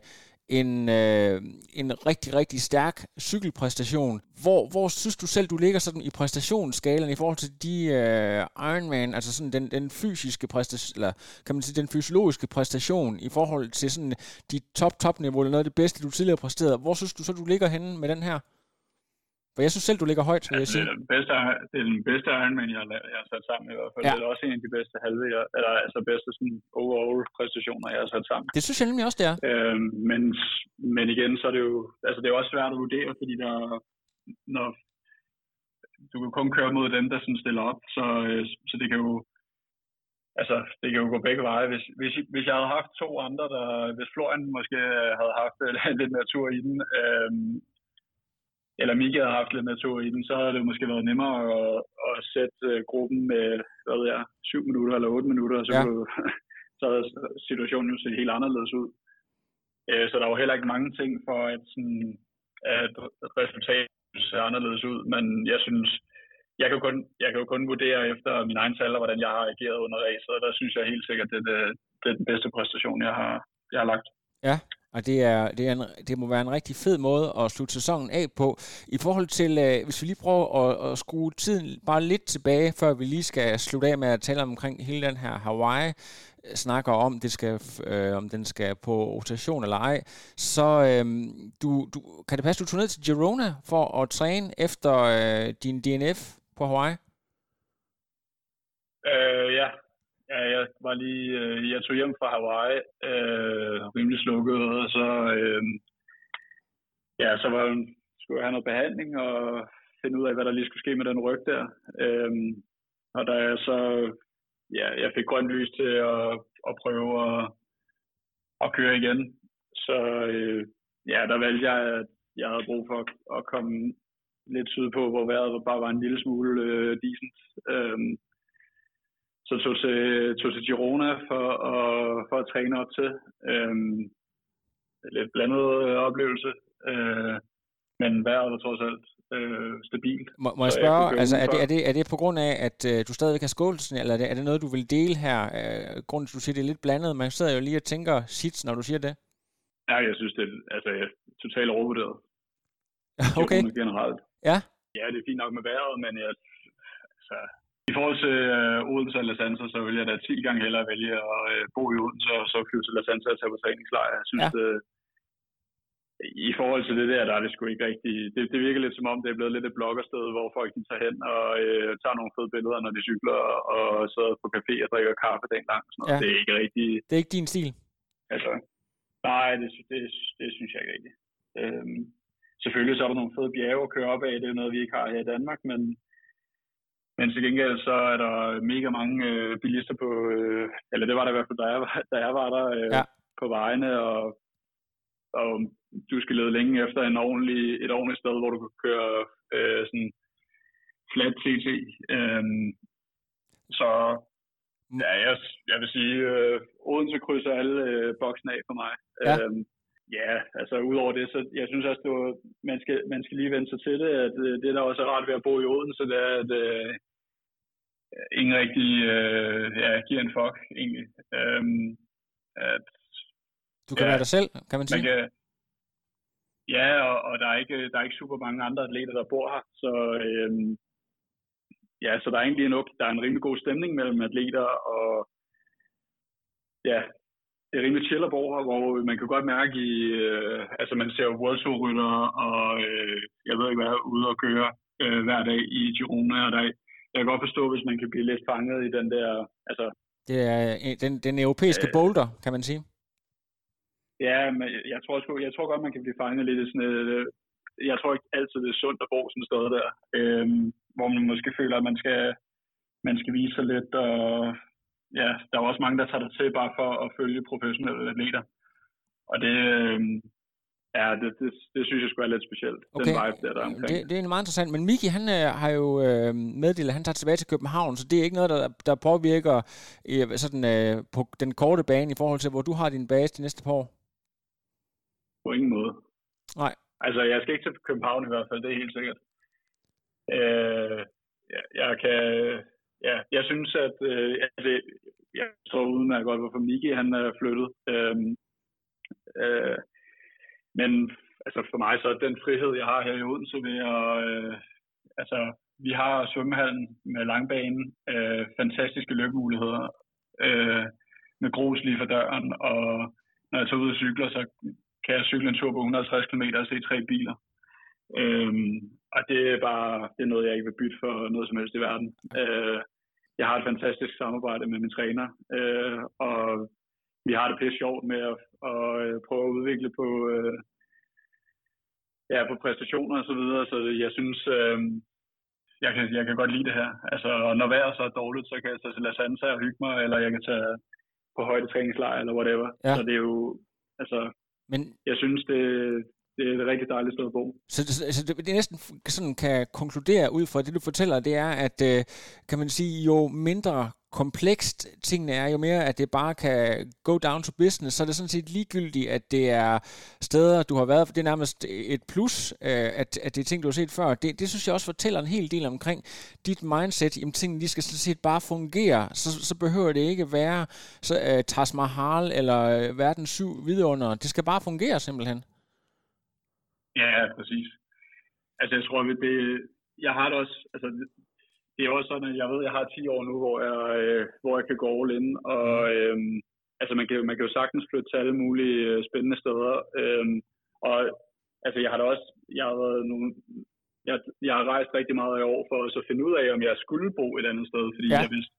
en, øh, en rigtig, rigtig stærk cykelpræstation. Hvor, hvor synes du selv, du ligger sådan i præstationsskalen i forhold til de øh, Ironman, altså sådan den, den fysiske præstation, eller kan man sige den fysiologiske præstation i forhold til sådan de top-top-niveau, eller noget af det bedste, du tidligere præsterede. Hvor synes du så, du ligger henne med den her? For jeg synes selv, du ligger højt, vil jeg sige. Det er den bedste, det er den bedste Ironman, jeg har, jeg har sat sammen i hvert fald. Ja. Det er også en af de bedste halve, jeg, eller altså bedste sådan overall præstationer, jeg har sat sammen. Det synes jeg nemlig også, det er. Øhm, men, men igen, så er det jo, altså det er også svært at vurdere, fordi der, når, du kan kun køre mod dem, der sådan stiller op, så, øh, så det kan jo, altså, det kan jo gå begge veje. Hvis, hvis, hvis jeg havde haft to andre, der, hvis Florian måske havde haft lidt mere tur i den, øhm, eller Mika havde haft lidt natur i den, så havde det måske været nemmere at, at sætte uh, gruppen med, hvad ved jeg, syv minutter eller otte minutter, og så, ja. kunne, så havde situationen jo set helt anderledes ud. Uh, så der var heller ikke mange ting for, at, sådan, at resultatet ser anderledes ud, men jeg synes, jeg kan, kun, jeg kan jo kun vurdere efter min egen tal, hvordan jeg har ageret under racet, og der synes jeg helt sikkert, det, det, det er den bedste præstation, jeg har, jeg har lagt. Ja, og det, er, det, er en, det må være en rigtig fed måde at slutte sæsonen af på. I forhold til, øh, hvis vi lige prøver at, at skrue tiden bare lidt tilbage, før vi lige skal slutte af med at tale omkring hele den her Hawaii, øh, snakker om, det skal, øh, om den skal på rotation eller ej, så øh, du, du, kan det passe, du tog ned til Girona for at træne efter øh, din DNF på Hawaii? Øh, ja, Ja, jeg var lige, øh, jeg tog hjem fra Hawaii, øh, rimelig slukket, og så, øh, ja, så var, skulle jeg have noget behandling og finde ud af, hvad der lige skulle ske med den ryg der. Øh, og da jeg så, ja, jeg fik grønt lys til at, at prøve at, at køre igen, så øh, ja, der valgte jeg, at jeg havde brug for at, komme lidt sydpå, hvor vejret bare var en lille smule øh, decent. Øh, så tog til, tog til Girona for at, for at træne op til. Øhm, lidt blandet øh, oplevelse, øh, men vejret var trods alt øh, stabilt. Må, må jeg spørge, jeg altså, er, det, er, det, er det på grund af, at øh, du stadigvæk har skålsen, eller er det, er det noget, du vil dele her? Øh, grunden til, at du siger, det er lidt blandet. Man sidder jo lige og tænker shit, når du siger det. Ja, jeg synes, det er, altså, jeg totalt overvurderet. okay. Generelt. Ja? Ja, det er fint nok med vejret, men jeg, altså, i forhold til øh, Odense og Lasanza, så vil jeg da 10 gange hellere vælge at øh, bo i Odense, og så flyve til Lasanza og tage på træningslejr. Jeg synes, ja. det, i forhold til det der, der er det sgu ikke rigtig... Det, det virker lidt som om, det er blevet lidt et bloggersted, hvor folk de tager hen og øh, tager nogle fede billeder, når de cykler, og sidder på café og drikker kaffe den lang. Sådan ja. Det er ikke rigtig... Det er ikke din stil? Altså, nej, det, det, det synes jeg ikke rigtigt. Øhm, selvfølgelig så er der nogle fede bjerge at køre op af, det er noget, vi ikke har her i Danmark, men men til gengæld så er der mega mange øh, bilister på, øh, eller det var der i hvert fald, da jeg var, da jeg var der øh, ja. på vejene, og, og du skal lede længe efter en ordentlig, et ordentligt sted, hvor du kan køre øh, sådan flat TT. Øh, så ja, jeg, jeg vil sige, øh, Odense krydser alle øh, boksene af for mig. Ja. Øh, Ja, altså udover det, så jeg synes også, at man, skal, man skal lige vende sig til det, at øh, det, der også er rart ved at bo i Odense, det er, at øh, ingen rigtig øh, ja, giver en fuck, egentlig. Øhm, at, du kan ja, være dig selv, kan man sige? Man kan, ja, og, og der, er ikke, der er ikke super mange andre atleter, der bor her, så øhm, ja, så der er egentlig en, der er en rimelig god stemning mellem atleter, og ja, det er rimelig chill hvor man kan godt mærke i, øh, altså man ser World Tour rytter, og øh, jeg ved ikke hvad, ude og køre øh, hver dag i Girona, og der, jeg kan godt forstå, hvis man kan blive lidt fanget i den der, altså... Det er øh, den, den europæiske øh, boulder, kan man sige. Ja, men jeg tror, jeg, jeg tror godt, man kan blive fanget lidt i sådan et, øh, jeg tror ikke altid, det er sundt at bo sådan et sted der, øh, hvor man måske føler, at man skal, man skal vise sig lidt, og ja, der er også mange, der tager det til bare for at følge professionelle atleter. Og det, øh, ja, det, det, det synes jeg skulle være lidt specielt, okay. den vibe der, der er omkring. Det, det er meget interessant, men Miki, han øh, har jo øh, meddelt, at han tager tilbage til København, så det er ikke noget, der, der påvirker øh, sådan, øh, på den korte bane i forhold til, hvor du har din base de næste par år? På ingen måde. Nej. Altså, jeg skal ikke til København i hvert fald, det er helt sikkert. Øh, jeg, jeg kan ja, jeg synes, at øh, altså, jeg tror uden at godt, hvorfor Miki han er flyttet. Øhm, øh, men altså for mig så er den frihed, jeg har her i Odense ved at, øh, altså vi har svømmehallen med langbane, øh, fantastiske løbemuligheder, øh, med grus lige for døren, og når jeg tager ud og cykler, så kan jeg cykle en tur på 150 km og se tre biler. Øh, og det er bare det er noget, jeg ikke vil bytte for noget som helst i verden. Øh, jeg har et fantastisk samarbejde med min træner, øh, og vi har det pisse sjovt med at, at, at prøve at udvikle på, øh, ja, på præstationer og så videre. Så jeg synes, øh, jeg, kan, jeg kan godt lide det her. Altså, når vejret så er dårligt, så kan jeg tage til La Santa og hygge mig, eller jeg kan tage på højde træningslejr eller whatever. Ja. Så det er jo, altså, Men... jeg synes, det, det er et rigtig dejligt sted at bo. Så, så, så det, det næsten sådan kan konkludere ud fra det, du fortæller, det er, at øh, kan man sige, jo mindre komplekst tingene er, jo mere at det bare kan go down to business, så er det sådan set ligegyldigt, at det er steder, du har været, for det er nærmest et plus, øh, at, at det er ting, du har set før. Det, det synes jeg også fortæller en hel del omkring dit mindset, jamen tingene, de skal sådan set bare fungere, så, så behøver det ikke være så, uh, Taj Mahal eller øh, verdens syv vidunder. Det skal bare fungere simpelthen. Ja, præcis. Altså jeg tror, at det, jeg har det også, altså det er også sådan, at jeg ved, at jeg har 10 år nu, hvor jeg, øh, hvor jeg kan gå all in, og øh, altså man kan, man kan jo sagtens flytte til alle mulige øh, spændende steder, øh, og altså jeg har da også, jeg har været nogle, jeg, jeg har rejst rigtig meget i år for at så finde ud af, om jeg skulle bo et andet sted, fordi ja. jeg vidste,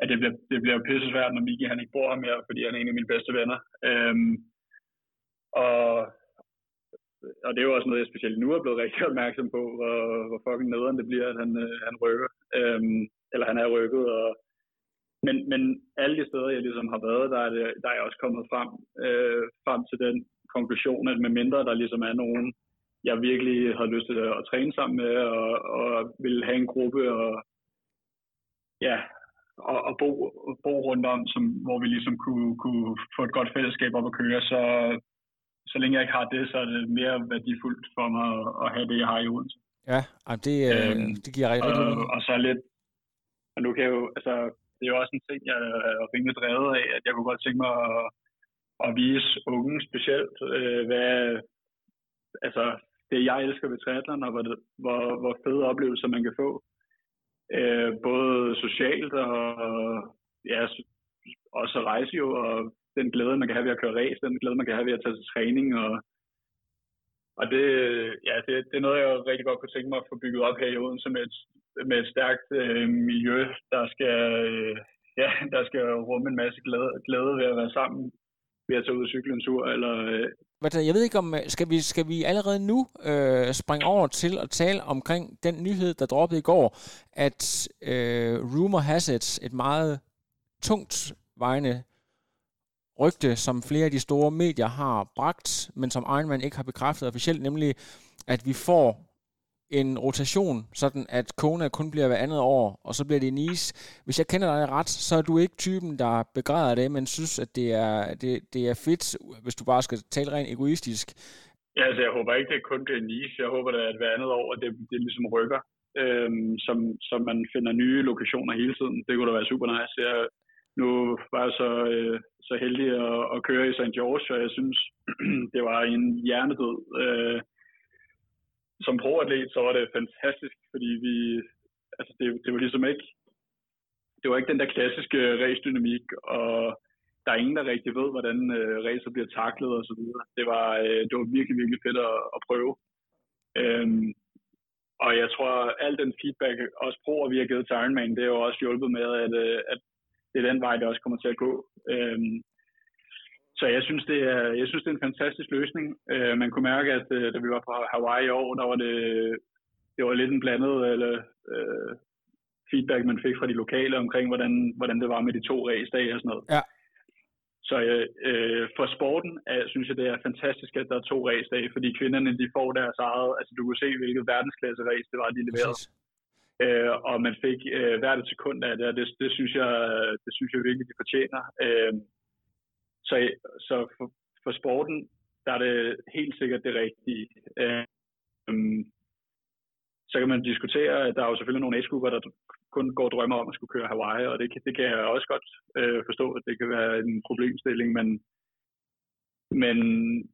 at det bliver, det bliver pisse svært, når Miki han ikke bor her mere, fordi han er en af mine bedste venner. Øhm, og Øh, og det er jo også noget, jeg specielt nu er blevet rigtig opmærksom på, hvor, hvor fucking nederen det bliver, at han, øh, han rykker. Øhm, eller han er rykket. Og, men, men alle de steder, jeg ligesom har været, der er, det, der er jeg også kommet frem, øh, frem til den konklusion, at med mindre der ligesom er nogen, jeg virkelig har lyst til at, at træne sammen med, og, og vil have en gruppe, og ja, og, og bo, bo rundt om, som, hvor vi ligesom kunne, kunne få et godt fællesskab op at køre, så, så længe jeg ikke har det, så er det mere værdifuldt for mig at, at have det, jeg har i Odense. Ja, det, øh, øhm, det giver rigtig og, og, og så lidt, og nu kan jeg jo, altså, det er jo også en ting, jeg er rimelig drevet af, at jeg kunne godt tænke mig at, at vise unge specielt, øh, hvad, altså, det jeg elsker ved triathlon, og hvor, hvor, hvor fede oplevelser man kan få. Øh, både socialt og ja, også rejse jo, og den glæde, man kan have ved at køre race, den glæde, man kan have ved at tage til træning. Og, og det, ja, det, det er noget, jeg rigtig godt kunne tænke mig at få bygget op her i Odense med et, med et stærkt øh, miljø, der skal, øh, ja, der skal rumme en masse glæde, glæde ved at være sammen ved at tage ud og cykle en tur, eller... Øh. Jeg ved ikke om, øh, skal vi, skal vi allerede nu øh, springe over til at tale omkring den nyhed, der droppede i går, at øh, Rumor Has It, et meget tungt vejende rygte, som flere af de store medier har bragt, men som Ironman ikke har bekræftet officielt, nemlig at vi får en rotation, sådan at Kona kun bliver hver andet år, og så bliver det Nice. Hvis jeg kender dig ret, så er du ikke typen, der begræder det, men synes, at det er, det, det er fedt, hvis du bare skal tale rent egoistisk. Ja, altså jeg håber ikke, det kun bliver Nice. Jeg håber, at hver andet år, det, det ligesom rykker, øhm, som, som man finder nye lokationer hele tiden. Det kunne da være super nice. Jeg, nu var jeg så, øh, så heldig at, at køre i St. George, og jeg synes, det var en hjernedød. Øh, som proatlet, så var det fantastisk, fordi vi, altså det, det var ligesom ikke, det var ikke den der klassiske race-dynamik, og der er ingen, der rigtig ved, hvordan øh, racer bliver taklet og så videre. Det var, øh, det var virkelig, virkelig fedt at, at prøve. Øhm, og jeg tror, at al den feedback, også proer, vi har givet til Ironman, det har jo også hjulpet med, at, øh, at det er den vej, det også kommer til at gå. Øhm, så jeg synes, det er, jeg synes, det er en fantastisk løsning. Øh, man kunne mærke, at øh, da vi var på Hawaii i år, der var det, det var lidt en blandet eller, øh, feedback, man fik fra de lokale omkring, hvordan, hvordan det var med de to race-dage og sådan noget. Ja. Så øh, for sporten øh, synes jeg, det er fantastisk, at der er to race-dage, fordi kvinderne de får deres eget, altså du kan se, hvilket verdensklasse race det var, de leverede. Præcis øh, og man fik øh, hvert et sekund af det, og det, det, synes jeg, det synes jeg virkelig, de fortjener. Øh, så så for, for sporten, der er det helt sikkert det rigtige. Øh, så kan man diskutere, at der er jo selvfølgelig nogle age der kun går drømmer om at skulle køre Hawaii, og det, det kan jeg også godt øh, forstå, at det kan være en problemstilling, men men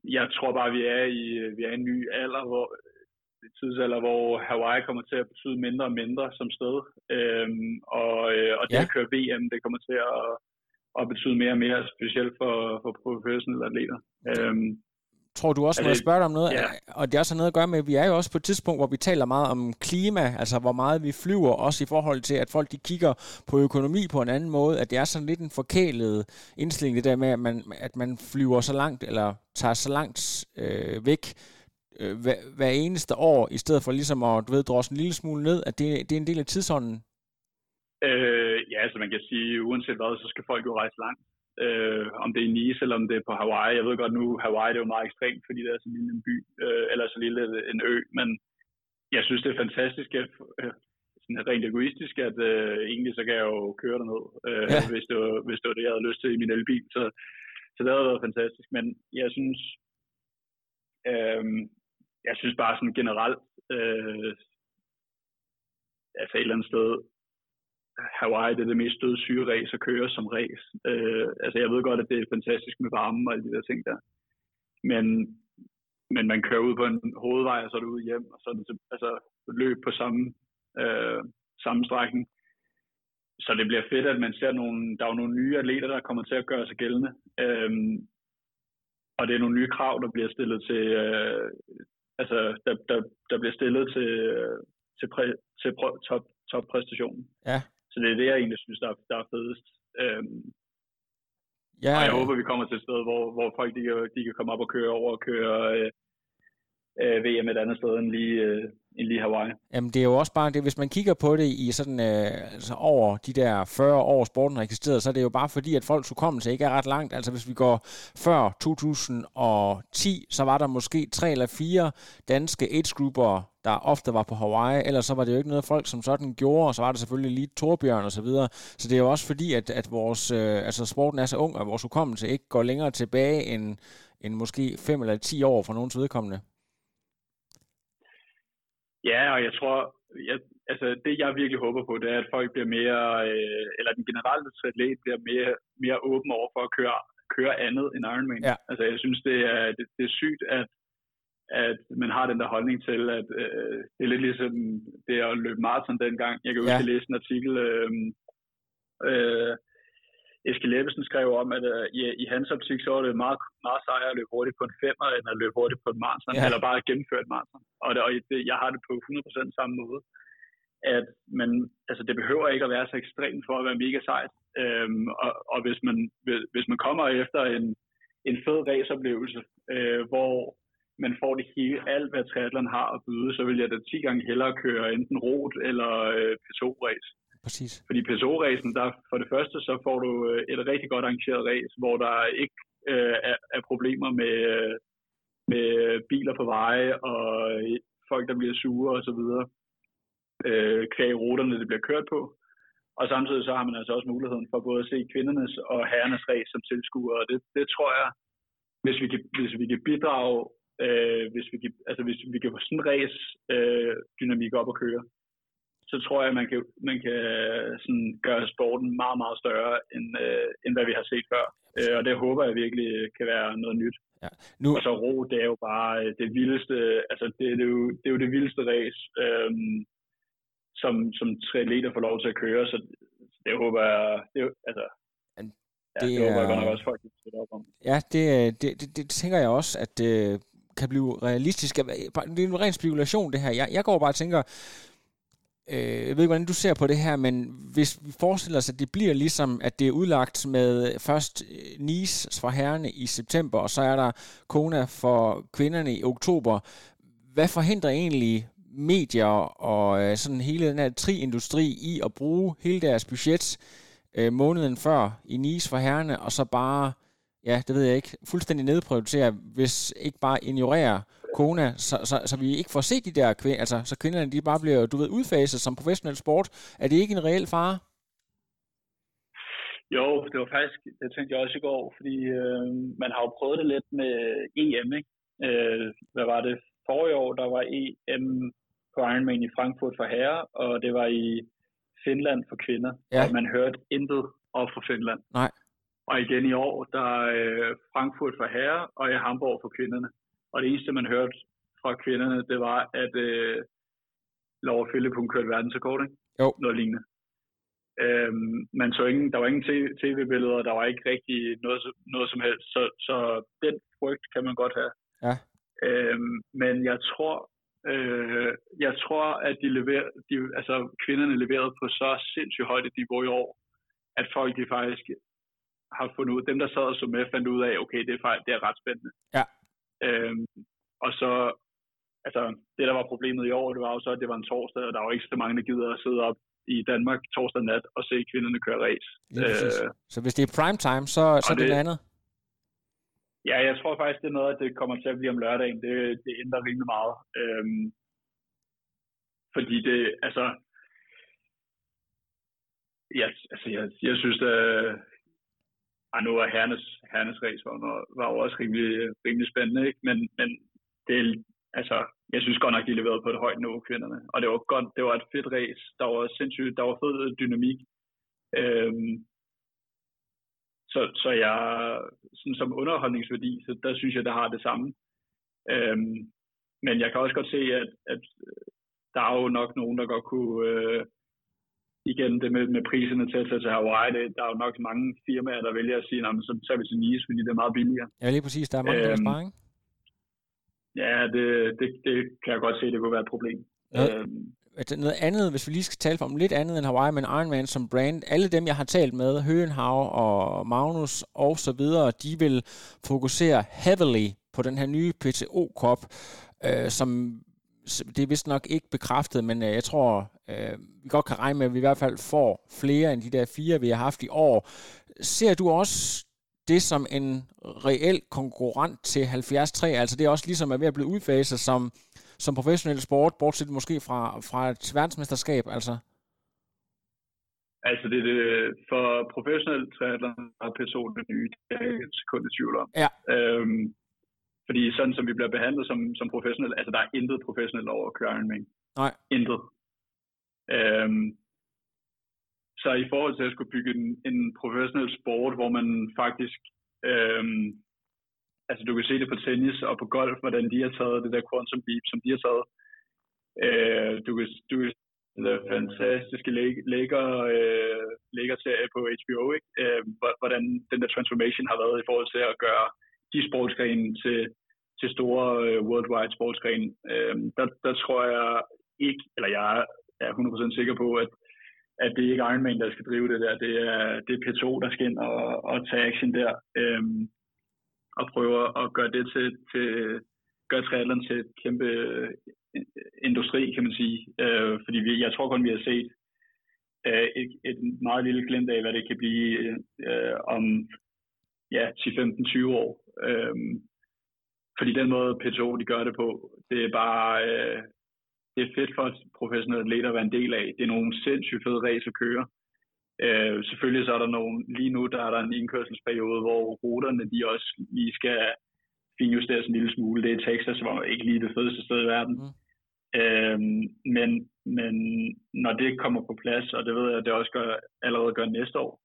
jeg tror bare, vi er i, vi er i en ny alder, hvor tidsalder, hvor Hawaii kommer til at betyde mindre og mindre som sted. Øhm, og, øh, og det ja. at køre VM, det kommer til at, at betyde mere og mere, specielt for, for professionelle atleter. Øhm, Tror du også, må jeg spørge dig om noget, ja. og det også har noget at gøre med, at vi er jo også på et tidspunkt, hvor vi taler meget om klima, altså hvor meget vi flyver, også i forhold til, at folk de kigger på økonomi på en anden måde, at det er sådan lidt en forkælet indstilling, det der med, at man, at man flyver så langt, eller tager så langt øh, væk øh, hver, hver eneste år, i stedet for ligesom at, du ved, drosle en lille smule ned, at det, det er en del af tidsånden? Øh, ja, altså man kan sige, uanset hvad, så skal folk jo rejse langt øh, om det er i Nice eller om det er på Hawaii. Jeg ved godt nu, Hawaii det er jo meget ekstremt, fordi det er så lille en by, øh, eller så lille en ø, men jeg synes, det er fantastisk, at, øh, sådan rent egoistisk, at øh, egentlig så kan jeg jo køre derned, øh, ja. hvis, det var, hvis det var det, jeg havde lyst til i min elbil. Så, så det havde været fantastisk, men jeg synes, øh, jeg synes bare sådan generelt, øh, altså et eller andet sted, Hawaii det er det mest dødssyge race at køre som race. Øh, altså jeg ved godt, at det er fantastisk med varme og alle de der ting der. Men, men man kører ud på en hovedvej, og så er det ud hjem, og så er det altså, løb på samme, øh, samme strækning. Så det bliver fedt, at man ser nogle, der er nogle nye atleter, der kommer til at gøre sig gældende. Øh, og det er nogle nye krav, der bliver stillet til, øh, altså der, der, der bliver stillet til, til, præ, til top, top præstationen. Ja. Så det er det, jeg egentlig synes, der, der er fedest. Øhm, ja, og jeg håber, vi kommer til et sted, hvor, hvor folk de kan, de kan komme op og køre over og køre øh, øh, VM et andet sted end lige, øh, end lige Hawaii. Jamen det er jo også bare det, hvis man kigger på det i sådan øh, altså over de der 40 år sporten har eksisteret, så er det jo bare fordi, at folks hukommelse ikke er ret langt. Altså hvis vi går før 2010, så var der måske tre eller fire danske age-grupper, der ofte var på Hawaii, ellers så var det jo ikke noget folk som sådan gjorde, og så var det selvfølgelig lige Torbjørn og så videre. Så det er jo også fordi, at, at vores, øh, altså sporten er så ung, og vores hukommelse ikke går længere tilbage end, end måske 5 eller 10 år fra nogens vedkommende. Ja, og jeg tror, jeg, altså det jeg virkelig håber på, det er, at folk bliver mere, øh, eller den generelle triatlet bliver mere, mere åben over for at køre, køre andet end Ironman. Ja. Altså jeg synes, det er, det, det er sygt, at, at man har den der holdning til, at øh, det er lidt ligesom det at løbe maraton dengang. Jeg kan jo ja. læse en artikel, øh, øh, Eskild Ebbesen skrev om, at uh, i, i hans optik, så var det meget, meget sejere at løbe hurtigt på en femmer, end at løbe hurtigt på en maraton, ja. eller bare gennemføre et maraton. Og, det, og det, jeg har det på 100% samme måde. At man, altså det behøver ikke at være så ekstremt for at være mega sejt. Øhm, og, og hvis, man, hvis man kommer efter en, en fed raceoplevelse, øh, hvor man får det hele, alt hvad triathlon har at byde, så vil jeg da 10 gange hellere køre enten rot eller øh, P2-race. Præcis. Fordi PSO-ræsen, der for det første, så får du øh, et rigtig godt arrangeret ræs, hvor der ikke øh, er, er problemer med, øh, med biler på veje og øh, folk, der bliver sure og så videre. Øh, kvæg ruterne, det bliver kørt på. Og samtidig så har man altså også muligheden for både at se kvindernes og herrenes ræs som tilskuere. Og det, det tror jeg, hvis vi kan, hvis vi kan bidrage, øh, hvis, vi kan, altså hvis vi kan få sådan en ræs øh, dynamik op at køre, så tror jeg, man kan, man kan sådan gøre sporten meget, meget større, end, øh, end hvad vi har set før. Øh, og det håber jeg virkelig kan være noget nyt. Ja. Nu... Og så ro, det er jo bare øh, det vildeste, altså det, det, er, jo, det er jo det vildeste race, øh, som, som triatleter får lov til at køre, så det håber jeg, det, altså, ja, det, det håber jeg godt nok også folk kan op om. Ja, det, det, det, det tænker jeg også, at det kan blive realistisk. Det er en ren spekulation, det her. Jeg, jeg går bare og tænker, Øh, jeg ved ikke, hvordan du ser på det her, men hvis vi forestiller os, at det bliver ligesom, at det er udlagt med først øh, Nice for herrene i september, og så er der Kona for kvinderne i oktober. Hvad forhindrer egentlig medier og øh, sådan hele den her tri-industri i at bruge hele deres budget øh, måneden før i Nice for herrene, og så bare, ja, det ved jeg ikke, fuldstændig nedprioritere, hvis ikke bare ignorere Kona, så, så, så vi ikke får set de der kvinder, altså så kvinderne de bare bliver, du ved, udfaset som professionel sport. Er det ikke en reel fare? Jo, det var faktisk, det tænkte jeg også i går, fordi øh, man har jo prøvet det lidt med EM, ikke? Øh, hvad var det? Forrige år, der var EM på Ironman i Frankfurt for herrer, og det var i Finland for kvinder. Ja. Og man hørte intet op for Finland. Nej. Og igen i år, der er øh, Frankfurt for herre, og i Hamburg for kvinderne. Og det eneste, man hørte fra kvinderne, det var, at øh, Laura Philip, hun kørte verdensrekord, ikke? Jo. Noget lignende. Øhm, man så ingen, der var ingen tv-billeder, der var ikke rigtig noget, noget som helst, så, så den frygt kan man godt have. Ja. Øhm, men jeg tror, øh, jeg tror, at de leverer, de, altså kvinderne leverede på så sindssygt højt et niveau i år, at folk de faktisk har fundet ud, dem der sad og så med, fandt ud af, okay, det er, faktisk, det er ret spændende. Ja. Øhm, og så, altså, det der var problemet i år, det var jo så, at det var en torsdag, og der var ikke så mange, der gider at sidde op i Danmark torsdag nat og se kvinderne køre race. Øh, så hvis det er prime time, så, så er det, det andet? Ja, jeg tror faktisk, det er noget, at det kommer til at blive om lørdagen. Det, det ændrer rimelig meget. Øhm, fordi det, altså, ja, altså jeg, jeg synes, at ah, nu var hernes, hernes race var, var jo også rimelig, rimelig spændende, ikke? Men, men det, altså, jeg synes godt nok, de leverede på et højt niveau, kvinderne. Og det var godt, det var et fedt race. Der var sindssygt, der var fed dynamik. Øhm, så, så jeg, sådan som underholdningsværdi, så der synes jeg, der har det samme. Øhm, men jeg kan også godt se, at, at der er jo nok nogen, der godt kunne, øh, igen det med, med priserne til at tage til Hawaii, det, der er jo nok mange firmaer, der vælger at sige, så tager vi til Nice, fordi det er meget billigere. Ja, lige præcis. Der er mange, øhm, der sparer, ikke? Ja, det, det, det kan jeg godt se, det kunne være et problem. Ja. Øhm, noget andet, hvis vi lige skal tale om lidt andet end Hawaii, men Ironman som brand, alle dem, jeg har talt med, Høenhav og Magnus og så videre, de vil fokusere heavily på den her nye PTO Cup, øh, som det er vist nok ikke bekræftet, men øh, jeg tror, øh, vi godt kan regne med, at vi i hvert fald får flere end de der fire, vi har haft i år. Ser du også det som en reel konkurrent til 73, altså det er også ligesom er ved at blive udfaset som, som professionel sport, bortset måske fra, fra et verdensmesterskab, altså? Altså det, det for professionel triathlon er P2 det nye, det er et sekund i tvivl om. Ja. Øhm, fordi sådan som vi bliver behandlet som, som professionel, altså der er intet professionelt over at køre Ironman. Nej. Intet. Øhm, så i forhold til at skulle bygge en, en professionel sport, hvor man faktisk, øhm, altså du kan se det på tennis og på golf, hvordan de har taget det der quantum leap, som de har taget. Øh, du kan, du kan det fantastiske lækker, øh, lækker serie på HBO, ikke? Øh, hvordan den der transformation har været i forhold til at gøre de sportsgrene til, til store øh, worldwide sportsgrene. Øh, der, der tror jeg ikke, eller jeg er 100% sikker på, at at det ikke er Ironman, der skal drive det der. Det er, det er P2, der skal ind og, og tage action der. Øh, og prøve at gøre det til, til gøre triathlon til et kæmpe øh, industri, kan man sige. Øh, fordi vi, jeg tror kun, vi har set øh, et, et meget lille glimt af, hvad det kan blive øh, om ja, 10-15-20 år. Øh, fordi den måde P2 de gør det på, det er bare, øh, det er fedt for professionelle atleter at være en del af. Det er nogle sindssygt fede race at køre. Øh, selvfølgelig så er der nogle, lige nu der er der en indkørselsperiode, hvor ruterne de også lige skal finjusteres en lille smule. Det er Texas, hvor ikke lige det fedeste sted i verden. Mm. Øh, men, men når det kommer på plads, og det ved jeg, at det også gør, allerede gør næste år,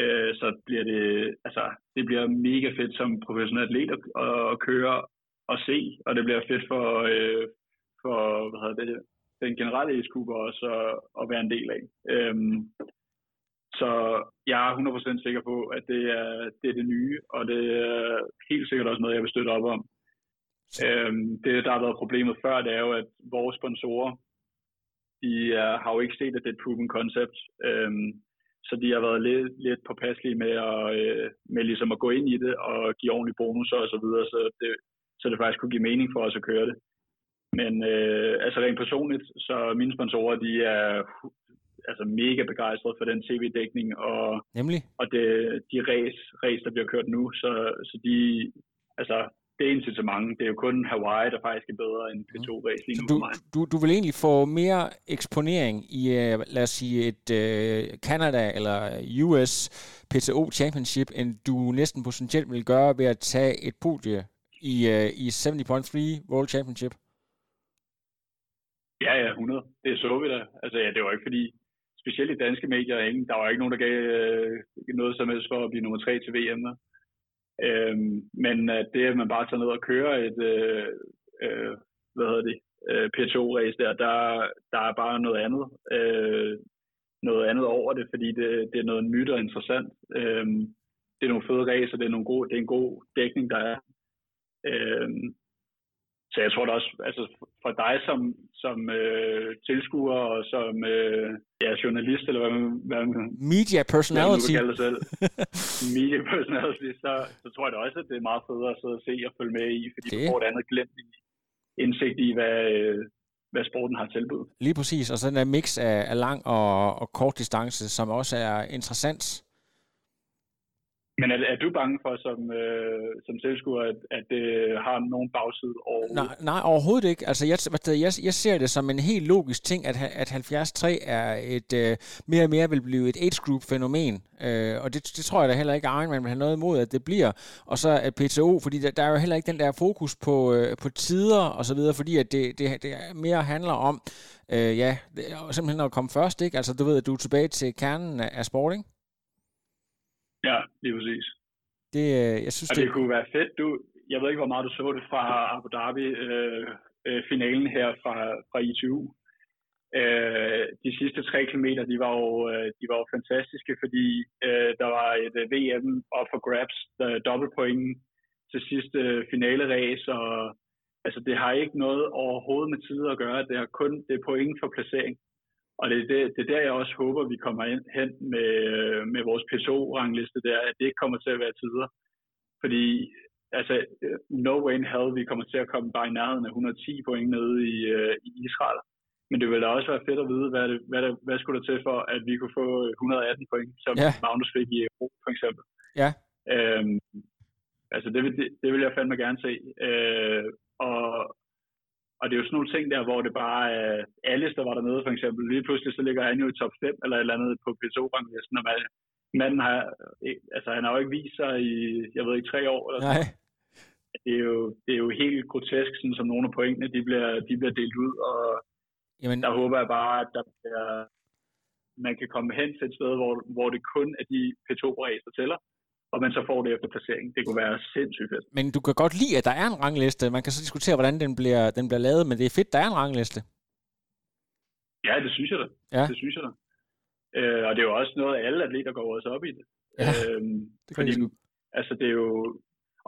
øh, så bliver det, altså, det bliver mega fedt som professionel atlet at, at køre og se, og det bliver fedt for, øh, for hvad hedder det, den generelle e også at, at være en del af. Øhm, så jeg er 100% sikker på, at det er, det er det nye, og det er helt sikkert også noget, jeg vil støtte op om. Øhm, det, der har været problemet før, det er jo, at vores sponsorer, de er, har jo ikke set, at det er et proven concept. Øhm, så de har været lidt, lidt påpasselige med, at, øh, med ligesom at gå ind i det og give ordentlige bonusser og så videre, så det, så det faktisk kunne give mening for os at køre det. Men øh, altså rent personligt, så mine sponsorer, de er altså mega begejstrede for den tv-dækning, og, Nemlig? og det, de race, race, der bliver kørt nu, så, så de, altså det er incitament. Det er jo kun Hawaii, der faktisk er bedre end P2-race lige nu du, for mig. Du, du vil egentlig få mere eksponering i, uh, lad os sige, et uh, Canada eller US PTO Championship, end du næsten potentielt vil gøre ved at tage et podie i, uh, i 70.3 World Championship? Ja, ja, 100. Det så vi da. Altså, ja, det var ikke fordi, specielt i danske medier, ikke? der var ikke nogen, der gav øh, noget som helst for at blive nummer tre til VM. Øhm, men at det, at man bare tager ned og kører et, øh, øh, hvad hedder det, øh, PTO-race der, der, der er bare noget andet. Øh, noget andet over det, fordi det, det er noget nyt og interessant. Øhm, det er nogle fede racer, det er, nogle gode, det er en god dækning, der er. Øhm, så jeg tror da også, altså for dig som, som øh, tilskuer og som øh, ja, journalist, eller hvad man, hvad man Media personality. Hvad man det Media personality, så, så tror jeg da også, at det er meget federe at sidde og se og følge med i, fordi det. du får et andet glemt i, indsigt i, hvad, øh, hvad sporten har tilbud. Lige præcis, og så den der mix af, af lang og, og kort distance, som også er interessant men er, er du bange for som, øh, som tilskuer, at, at det har nogen bagside overhovedet? Nej, nej overhovedet ikke. Altså, jeg, jeg, jeg ser det som en helt logisk ting, at, at 73 er et øh, mere og mere vil blive et age group fænomen. Øh, og det, det tror jeg da heller ikke, at Ironman vil have noget imod, at det bliver. Og så at PTO, fordi der, der er jo heller ikke den der fokus på, øh, på tider og så videre, fordi at det, det, det mere handler om, øh, ja, simpelthen at komme først, ikke? Altså, du ved, at du er tilbage til kernen af, af sport, ikke? Ja, lige præcis. Det, øh, jeg synes, og det, det kunne være fedt. Du, jeg ved ikke, hvor meget du så det fra Abu Dhabi, øh, øh, finalen her fra, fra ITU. Øh, de sidste tre kilometer, de var jo, øh, de var jo fantastiske, fordi øh, der var et øh, VM op for grabs, der dobbeltpoint til sidste finale race, og altså, det har ikke noget overhovedet med tid at gøre. Det har kun det er point for placering. Og det er, det, det er der, jeg også håber, vi kommer ind, hen med, med vores PSO-rangliste der, at det ikke kommer til at være tider. Fordi, altså, no way in hell, vi kommer til at komme bare i nærheden af 110 point nede i, i Israel. Men det ville da også være fedt at vide, hvad, det, hvad, det, hvad skulle der til for, at vi kunne få 118 point, som ja. Magnus fik i Europa, for eksempel. Ja. Øhm, altså, det vil, det, det vil jeg fandme gerne se. Øh, og, og det er jo sådan nogle ting der, hvor det bare er, Alice, der var dernede for eksempel, lige pludselig så ligger han jo i top 5 eller et eller andet på PSO-ranglisten, og man, manden har, altså han har jo ikke vist sig i, jeg ved ikke, tre år eller sådan Nej. Det er, jo, det er jo helt grotesk, sådan, som nogle af pointene, de bliver, de bliver delt ud, og Jamen... der håber jeg bare, at der bliver, man kan komme hen til et sted, hvor, hvor det kun er de P2-racer tæller, og man så får det efter placering. Det kunne være sindssygt fedt. Men du kan godt lide, at der er en rangliste. Man kan så diskutere, hvordan den bliver, den bliver lavet, men det er fedt, der er en rangliste. Ja, det synes jeg da. Ja. Det synes jeg da. Øh, og det er jo også noget, alle atleter går også op i det. Ja, øhm, det fordi, altså det er jo,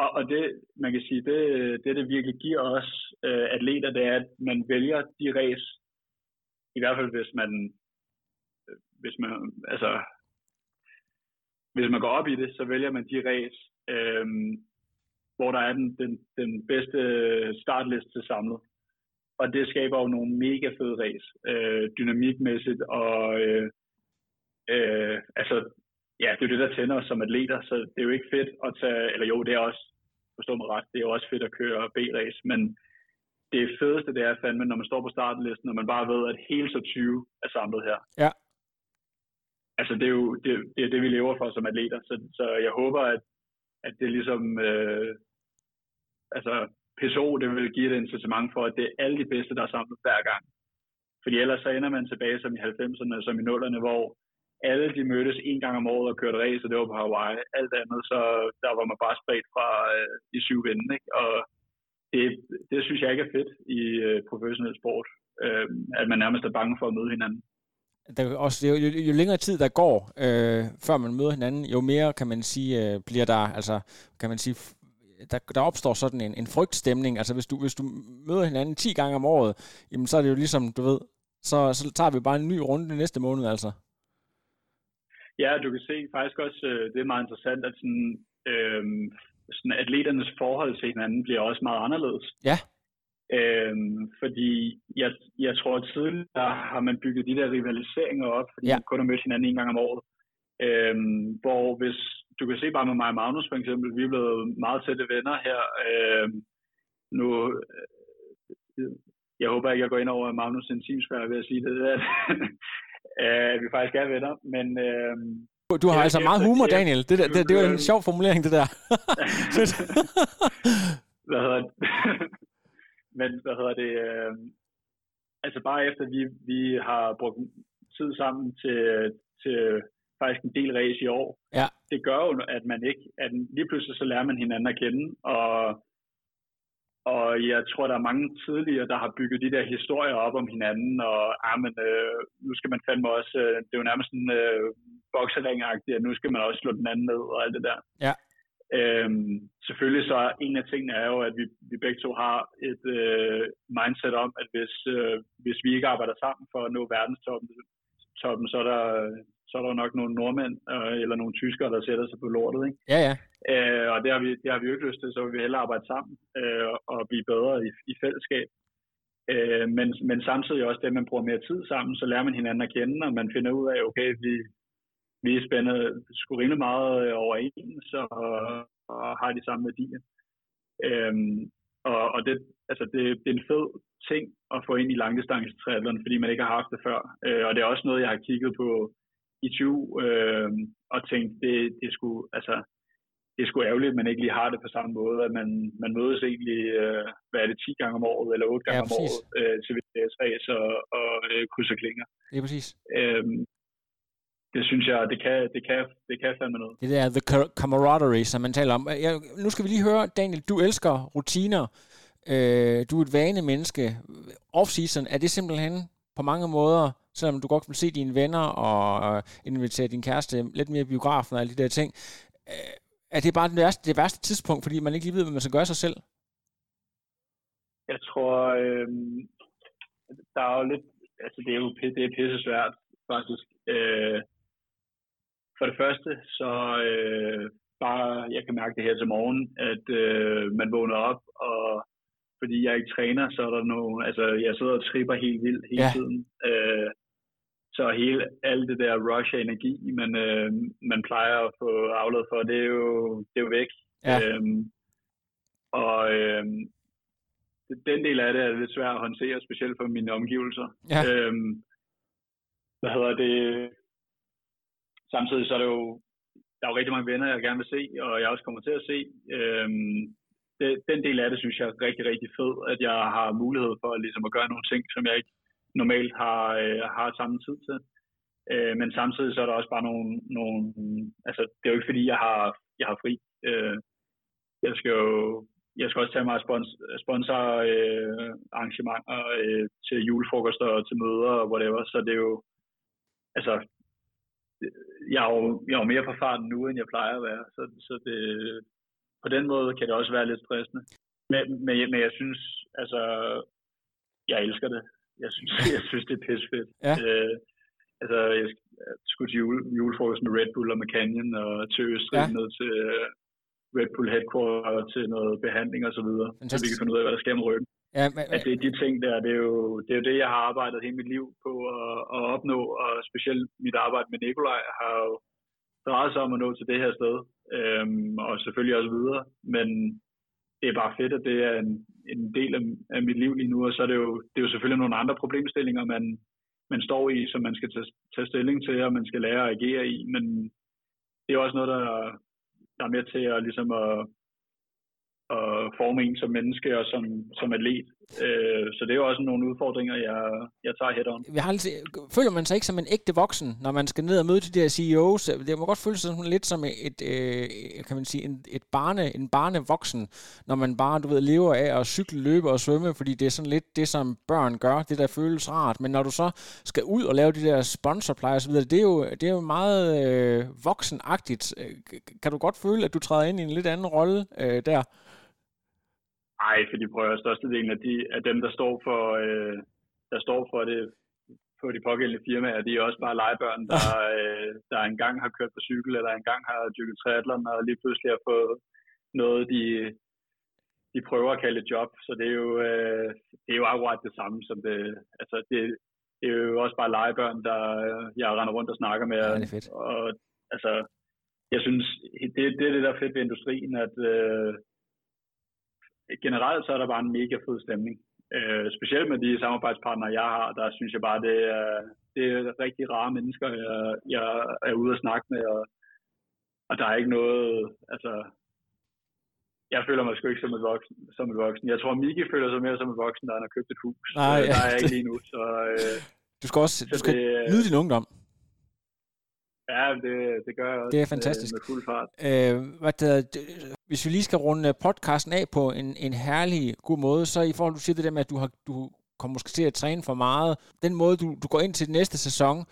og, og det, man kan sige, det, det, det virkelig giver os øh, atleter, det er, at man vælger de race, i hvert fald hvis man, hvis man, altså hvis man går op i det, så vælger man de ræs, øh, hvor der er den, den, den bedste øh, startliste samlet. Og det skaber jo nogle mega fede ræs, øh, dynamikmæssigt, og øh, øh, altså, ja, det er jo det, der tænder os som atleter, så det er jo ikke fedt at tage, eller jo, det er også, forstå mig ret, det er jo også fedt at køre B-race, men det fedeste, det er fandme, når man står på startlisten, når man bare ved, at hele så 20 er samlet her. Ja altså det er jo det, det, er det, vi lever for som atleter. Så, så jeg håber, at, at det ligesom, øh, altså PSO, det vil give et incitament for, at det er alle de bedste, der er samlet hver gang. Fordi ellers så ender man tilbage som i 90'erne, som i 0'erne, hvor alle de mødtes en gang om året og kørte race, og det var på Hawaii. Alt andet, så der var man bare spredt fra øh, de syv vinde, ikke? Og det, det synes jeg ikke er fedt i øh, professionel sport, øh, at man nærmest er bange for at møde hinanden der også, jo, jo, jo længere tid der går, øh, før man møder hinanden, jo mere kan man sige, øh, bliver der, altså kan man sige, der, der opstår sådan en, en frygtstemning. Altså hvis du, hvis du møder hinanden 10 gange om året, jamen så er det jo ligesom, du ved, så, så tager vi bare en ny runde næste måned altså. Ja, du kan se faktisk også, øh, det er meget interessant, at sådan, øh, sådan atleternes forhold til hinanden bliver også meget anderledes. Ja. Øhm, fordi jeg, jeg tror, at tidligere har man bygget de der rivaliseringer op, fordi ja. man kun har mødt hinanden en gang om året. Øhm, hvor hvis, du kan se bare med mig og Magnus for eksempel, vi er blevet meget tætte venner her. Øhm, nu, øh, jeg håber ikke, jeg går ind over Magnus' intimsfære ved at sige det, at, at vi faktisk er venner, men... Øhm, du har altså meget humor, Daniel. Det, der, det, det var en sjov formulering, det der. Hvad hedder det? Men hvad hedder det, øh, altså bare efter vi, vi har brugt tid sammen til, til faktisk en del race i år. Ja. Det gør jo, at man ikke, at lige pludselig så lærer man hinanden at kende, og, og jeg tror, der er mange tidligere, der har bygget de der historier op om hinanden, og ah, men, øh, nu skal man fandme også, øh, det er jo nærmest sådan øh, boksering at nu skal man også slå den anden ned og alt det der. Ja. Øhm, selvfølgelig så er en af tingene er jo, at vi, vi begge to har et øh, mindset om, at hvis, øh, hvis vi ikke arbejder sammen for at nå verdenstoppen, toppen, så er der, så er der nok nogle nordmænd øh, eller nogle tyskere, der sætter sig på lortet. Ikke? Ja, ja. Øh, og det har, vi, det har vi jo ikke lyst til, så vil vi hellere arbejde sammen øh, og blive bedre i, i fællesskab. Øh, men, men samtidig også det, at man bruger mere tid sammen, så lærer man hinanden at kende, og man finder ud af, okay, vi, vi er spændet sgu rimelig meget øh, overens og, og har de samme værdier. Øhm, og og det, altså det, det er en fed ting at få ind i langdistancetriathlon, fordi man ikke har haft det før. Øh, og det er også noget, jeg har kigget på i 20 øh, og tænkt, det, det skulle, altså, det er sgu ærgerligt, at man ikke lige har det på samme måde, at man, man mødes egentlig, øh, hvad er det, 10 gange om året, eller 8 gange Ja, om året øh, til VDS-ræs og, og øh, krydser klinger. Er præcis. Øhm, det synes jeg, det kan, det kan, det kan fandme noget. Det der the ca- camaraderie, som man taler om. Jeg, nu skal vi lige høre, Daniel, du elsker rutiner. Øh, du er et vanemenneske. Off-season, er det simpelthen på mange måder, selvom du godt vil se dine venner og øh, invitere din kæreste lidt mere i biografen og alle de der ting, øh, er det bare det værste, det værste tidspunkt, fordi man ikke lige ved, hvad man skal gøre sig selv? Jeg tror, øh, der er jo lidt, altså det er jo det er pisse svært, faktisk. Øh, for det første, så øh, bare, jeg kan mærke det her til morgen, at øh, man vågner op, og fordi jeg ikke træner, så er der nogle, altså jeg sidder og tripper helt vildt hele Ja. tiden. Øh, så hele, alt det der rush af energi, man, øh, man plejer at få aflad for, det er jo, det er jo væk. Ja. Øhm, og øhm, den del af det er lidt svært at håndtere, specielt for mine omgivelser. Ja. Øhm, hvad hedder det? Samtidig så er det jo, der er jo rigtig mange venner, jeg gerne vil se, og jeg også kommer til at se. Øhm, det, den del af det synes jeg er rigtig, rigtig fed, at jeg har mulighed for ligesom at gøre nogle ting, som jeg ikke normalt har, øh, har samme tid til. Øh, men samtidig så er der også bare nogle, nogle altså det er jo ikke fordi, jeg har, jeg har fri. Øh, jeg skal jo jeg skal også tage mig af spons, sponsor øh, arrangementer øh, til julefrokoster og til møder og whatever, så det er jo, altså, jeg er jo, jeg er jo mere på farten nu, end jeg plejer at være, så, så det, på den måde kan det også være lidt stressende. Men, men, men jeg synes, altså, jeg elsker det. Jeg synes, jeg synes det er pissefedt. Ja. Øh, altså, jeg skulle til jule, julefrokost med Red Bull og med Canyon, og til Østrig Ja. ned til øh, Red Bull headquarter til noget behandling og så videre, så vi kan finde ud af, hvad der sker med ryggen. Ja, men, er de ting der, det er jo det, er jo det jeg har arbejdet hele mit liv på at, at opnå, og specielt mit arbejde med Nikolaj har jo drejet sig om at nå til det her sted, øhm, og selvfølgelig også videre, men det er bare fedt, at det er en, en del af, af mit liv lige nu, og så er det jo, det er jo selvfølgelig nogle andre problemstillinger, man, man står i, som man skal tage, tage stilling til, og man skal lære at agere i, men det er også noget, der, der er med til at, ligesom at, at forme en som menneske og som, som atlet. Øh, så det er jo også nogle udfordringer, jeg, jeg tager head on. jeg har altid, føler man sig ikke som en ægte voksen, når man skal ned og møde de der CEOs? Det må godt føles sådan lidt som et, øh, kan man sige, en, et barne, en barnevoksen, når man bare, du ved, lever af at cykle, løbe og svømme, fordi det er sådan lidt det, som børn gør, det der føles rart. Men når du så skal ud og lave de der sponsorpleje og så videre, det er jo, det er jo meget øh, voksenagtigt. Øh, kan du godt føle, at du træder ind i en lidt anden rolle øh, der? Ej, fordi prøver størstedelen af, de, af dem, der står for, øh, der står for det på de pågældende firmaer, de er også bare legebørn, der, øh, der engang har kørt på cykel, eller engang har dykket triathlon, og lige pludselig har fået noget, de, de prøver at kalde et job. Så det er jo, øh, det er jo akkurat det samme, som det, altså det, det er jo også bare legebørn, der jeg render rundt og snakker med. Ja, det er fedt. Og altså, jeg synes, det, det er det, der er fedt ved industrien, at øh, generelt så er der bare en mega fed stemning. Øh, specielt med de samarbejdspartnere, jeg har, der synes jeg bare, det er, det er rigtig rare mennesker, jeg, jeg er ude at snakke med, og, og der er ikke noget, altså, jeg føler mig sgu ikke som et voksen. Som et voksen. Jeg tror, Miki føler sig mere som et voksen, da han har købt et hus. Nej, øh, ja, der er jeg ikke lige nu, så, øh, Du skal også du skal det, nyde din ungdom. Ja, det, det gør jeg også. Det er fantastisk. Med, med fuld fart. Øh, hvad det, hvis vi lige skal runde podcasten af på en, en herlig, god måde, så i forhold til, du siger det der med, at du, har, du kommer måske til at træne for meget, den måde, du, du går ind til næste sæson,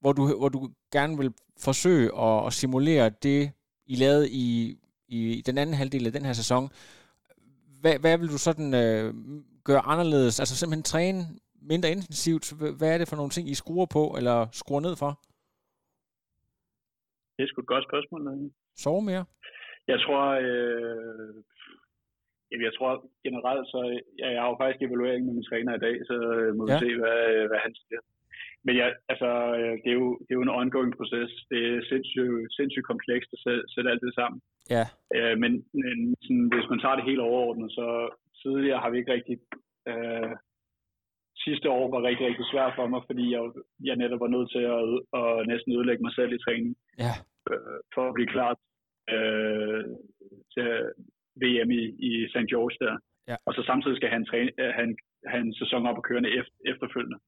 hvor du, hvor du gerne vil forsøge at, at simulere det, I lavede i, i den anden halvdel af den her sæson, hvad, hvad vil du sådan øh, gøre anderledes? Altså simpelthen træne mindre intensivt? Hvad er det for nogle ting, I skruer på eller skruer ned for? Det er sgu et godt spørgsmål. Sove mere? Jeg tror, øh, jeg tror generelt, så jeg, jeg har jo faktisk evaluering med min træner i dag, så øh, må vi ja. se, hvad, hvad han siger. Men ja, altså, øh, det er, jo, det er jo en ongoing proces. Det er sindssygt, sindssygt komplekst at sætte, sætte alt det sammen. Ja. Øh, men men sådan, hvis man tager det helt overordnet, så tidligere har vi ikke rigtig... Øh, sidste år var rigtig, rigtig svært for mig, fordi jeg, jeg netop var nødt til at, at næsten ødelægge mig selv i træning. Ja. Øh, for at blive klar øh, til VM i, i St. George der. Ja. Og så samtidig skal han, træne, han have en sæson op og kørende efter, efterfølgende.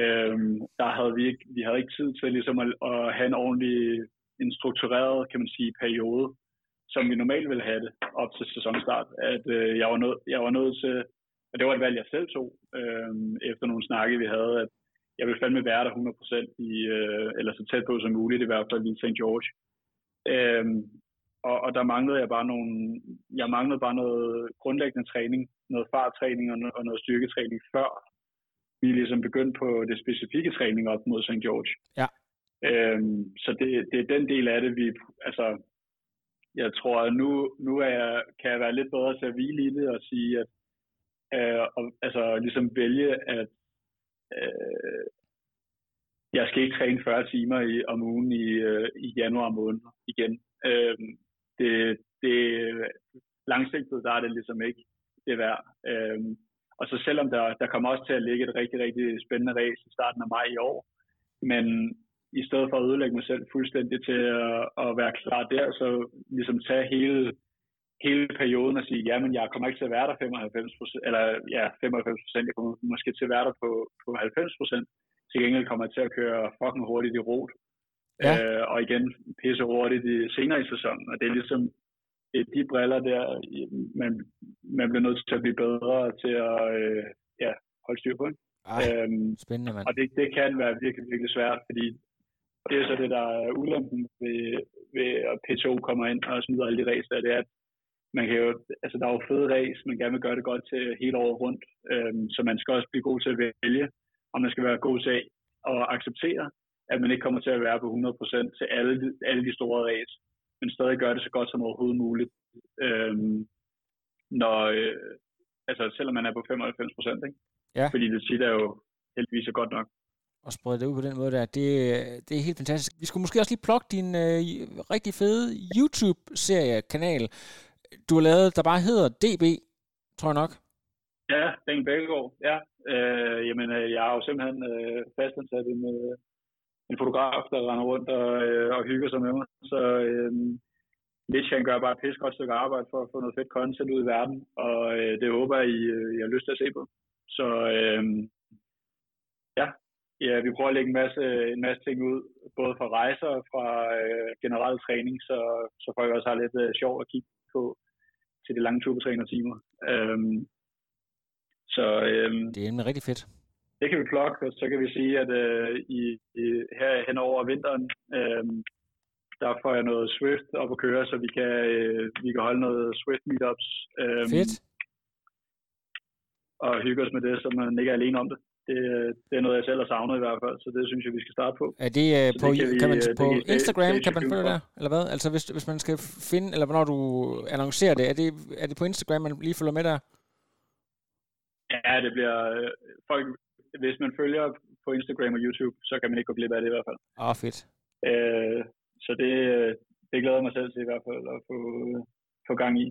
Øhm, der havde vi ikke, vi havde ikke tid til ligesom at, at have en ordentlig, en struktureret, kan man sige, periode, som vi normalt ville have det op til sæsonstart. At øh, jeg, var nød, jeg var nødt til, og det var et valg, jeg selv tog, øh, efter nogle snakke, vi havde, at jeg ville fandme være der 100% i, øh, eller så tæt på som muligt, i hvert fald i St. George. Øh, og, og der manglede jeg bare nogle, jeg manglede bare noget grundlæggende træning, noget farttræning og, og noget styrketræning, før vi ligesom begyndte på det specifikke træning op mod St. George. Ja. Øhm, så det, det er den del af det, vi, altså, jeg tror, at nu, nu er jeg, kan jeg være lidt bedre til at hvile i det og sige, at øh, og, altså ligesom vælge, at øh, jeg skal ikke træne 40 timer i, om ugen i, øh, i januar måned igen. Øh, det, det langsigtet, der er det ligesom ikke det værd. Øh, og så selvom der, der kommer også til at ligge et rigtig, rigtig spændende race i starten af maj i år, men i stedet for at ødelægge mig selv fuldstændig til at, at være klar der, så ligesom tage hele, hele perioden og sige, jamen jeg kommer ikke til at være der 95% eller ja, 95%, jeg kommer måske til at være der på, på 90%, til gengæld kommer jeg til at køre fucking hurtigt i rot. Ja. Øh, og igen pisse hurtigt i, senere i sæsonen. Og det er ligesom de briller der, man, man bliver nødt til at blive bedre til at øh, ja, holde styr på. Ej, øhm, spændende, mand. Og det, det kan være virkelig, virkelig svært, fordi det er så det, der er ulempen ved, ved at PTO kommer ind og smider alle de race der, det er, at man kan jo, altså der er jo fede race, man gerne vil gøre det godt til hele året rundt, øhm, så man skal også blive god til at vælge, og man skal være god til at acceptere, at man ikke kommer til at være på 100% til alle, alle de store race men stadig gøre det så godt som overhovedet muligt. Øhm, når, øh, altså selvom man er på 95 procent, ikke? Ja. Fordi det tit er jo heldigvis er godt nok. Og sprede det ud på den måde der, det, det er helt fantastisk. Vi skulle måske også lige plukke din øh, rigtig fede YouTube-serie-kanal, du har lavet, der bare hedder DB, tror jeg nok. Ja, Ben Bækkegaard, ja. Øh, jamen, øh, jeg har jo simpelthen øh, fastansat en, øh, en fotograf, der render rundt og, øh, og hygger sig med mig. Så øh, Mitch, han gør bare et pisse godt stykke arbejde for at få noget fedt content ud i verden, og øh, det håber jeg, I, øh, I har lyst til at se på. Så øh, ja, ja, vi prøver at lægge en masse, en masse ting ud, både fra rejser og fra øh, generel træning, så, så folk også har lidt øh, sjov at kigge på til de lange turbotrænere-timer. Øh, så, øh, det er en rigtig fedt det kan vi plukke, og så kan vi sige, at øh, i, i, her hen over vinteren, øh, der får jeg noget Swift op at køre, så vi kan, øh, vi kan holde noget Swift meetups. Øh, Fedt. Og hygge os med det, så man ikke er alene om det. det. Det er noget, jeg selv har savnet i hvert fald, så det synes jeg, vi skal starte på. Er det øh, på, det kan, vi, kan man, øh, på det, Instagram, det, kan man følge der, eller hvad? Altså hvis, hvis man skal finde, eller hvornår du annoncerer det, er det, er det på Instagram, man lige følger med der? Ja, det bliver... Øh, folk hvis man følger på Instagram og YouTube, så kan man ikke gå glip af det i hvert fald. Ah, oh, fedt. Øh, så det, det glæder mig selv til i hvert fald at få, få gang i.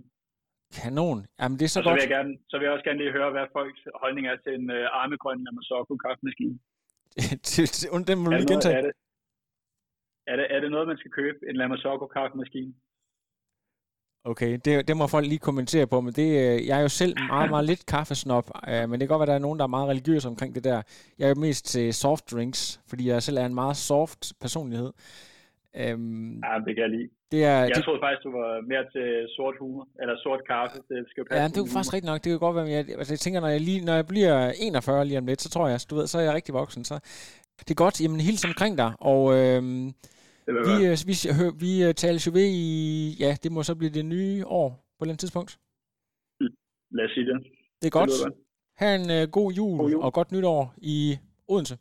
Kanon. Jamen, det er så, og godt. Så vil, jeg gerne, så vil jeg også gerne lige høre, hvad folks holdning er til en uh, armegrøn Amasoko kaffemaskine. den må du lige gentage. Er det, er, det, er det noget, man skal købe, en Lamasoko kaffemaskine? Okay, det, det må folk lige kommentere på, men det, øh, jeg er jo selv meget, meget lidt kaffesnop, øh, men det kan godt være, at der er nogen, der er meget religiøse omkring det der. Jeg er jo mest til soft drinks, fordi jeg selv er en meget soft personlighed. Øhm, ja, det kan jeg lide. Det er, jeg det, troede faktisk, du var mere til sort humor, eller sort kaffe. Det skal passe ja, det er jo faktisk rigtigt nok. Det kan godt være, jeg, altså, jeg tænker, når jeg, lige, når jeg bliver 41 lige om lidt, så tror jeg, du ved, så er jeg rigtig voksen. Så det er godt. Jamen, hils omkring dig. Og øhm, vi, øh, vi, vi, vi øh, taler jo ved i, ja, det må så blive det nye år på et eller andet tidspunkt. Lad os sige det. Det er godt. Det ha' en uh, god, jul god jul og godt nytår i Odense.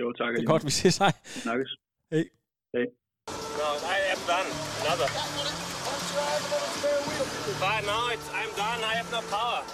Jo, tak. Det er godt, vi ses. Hej. Snakkes. Hej. Hey. No, I am done. Another. But no, it's, I'm done. I have no power.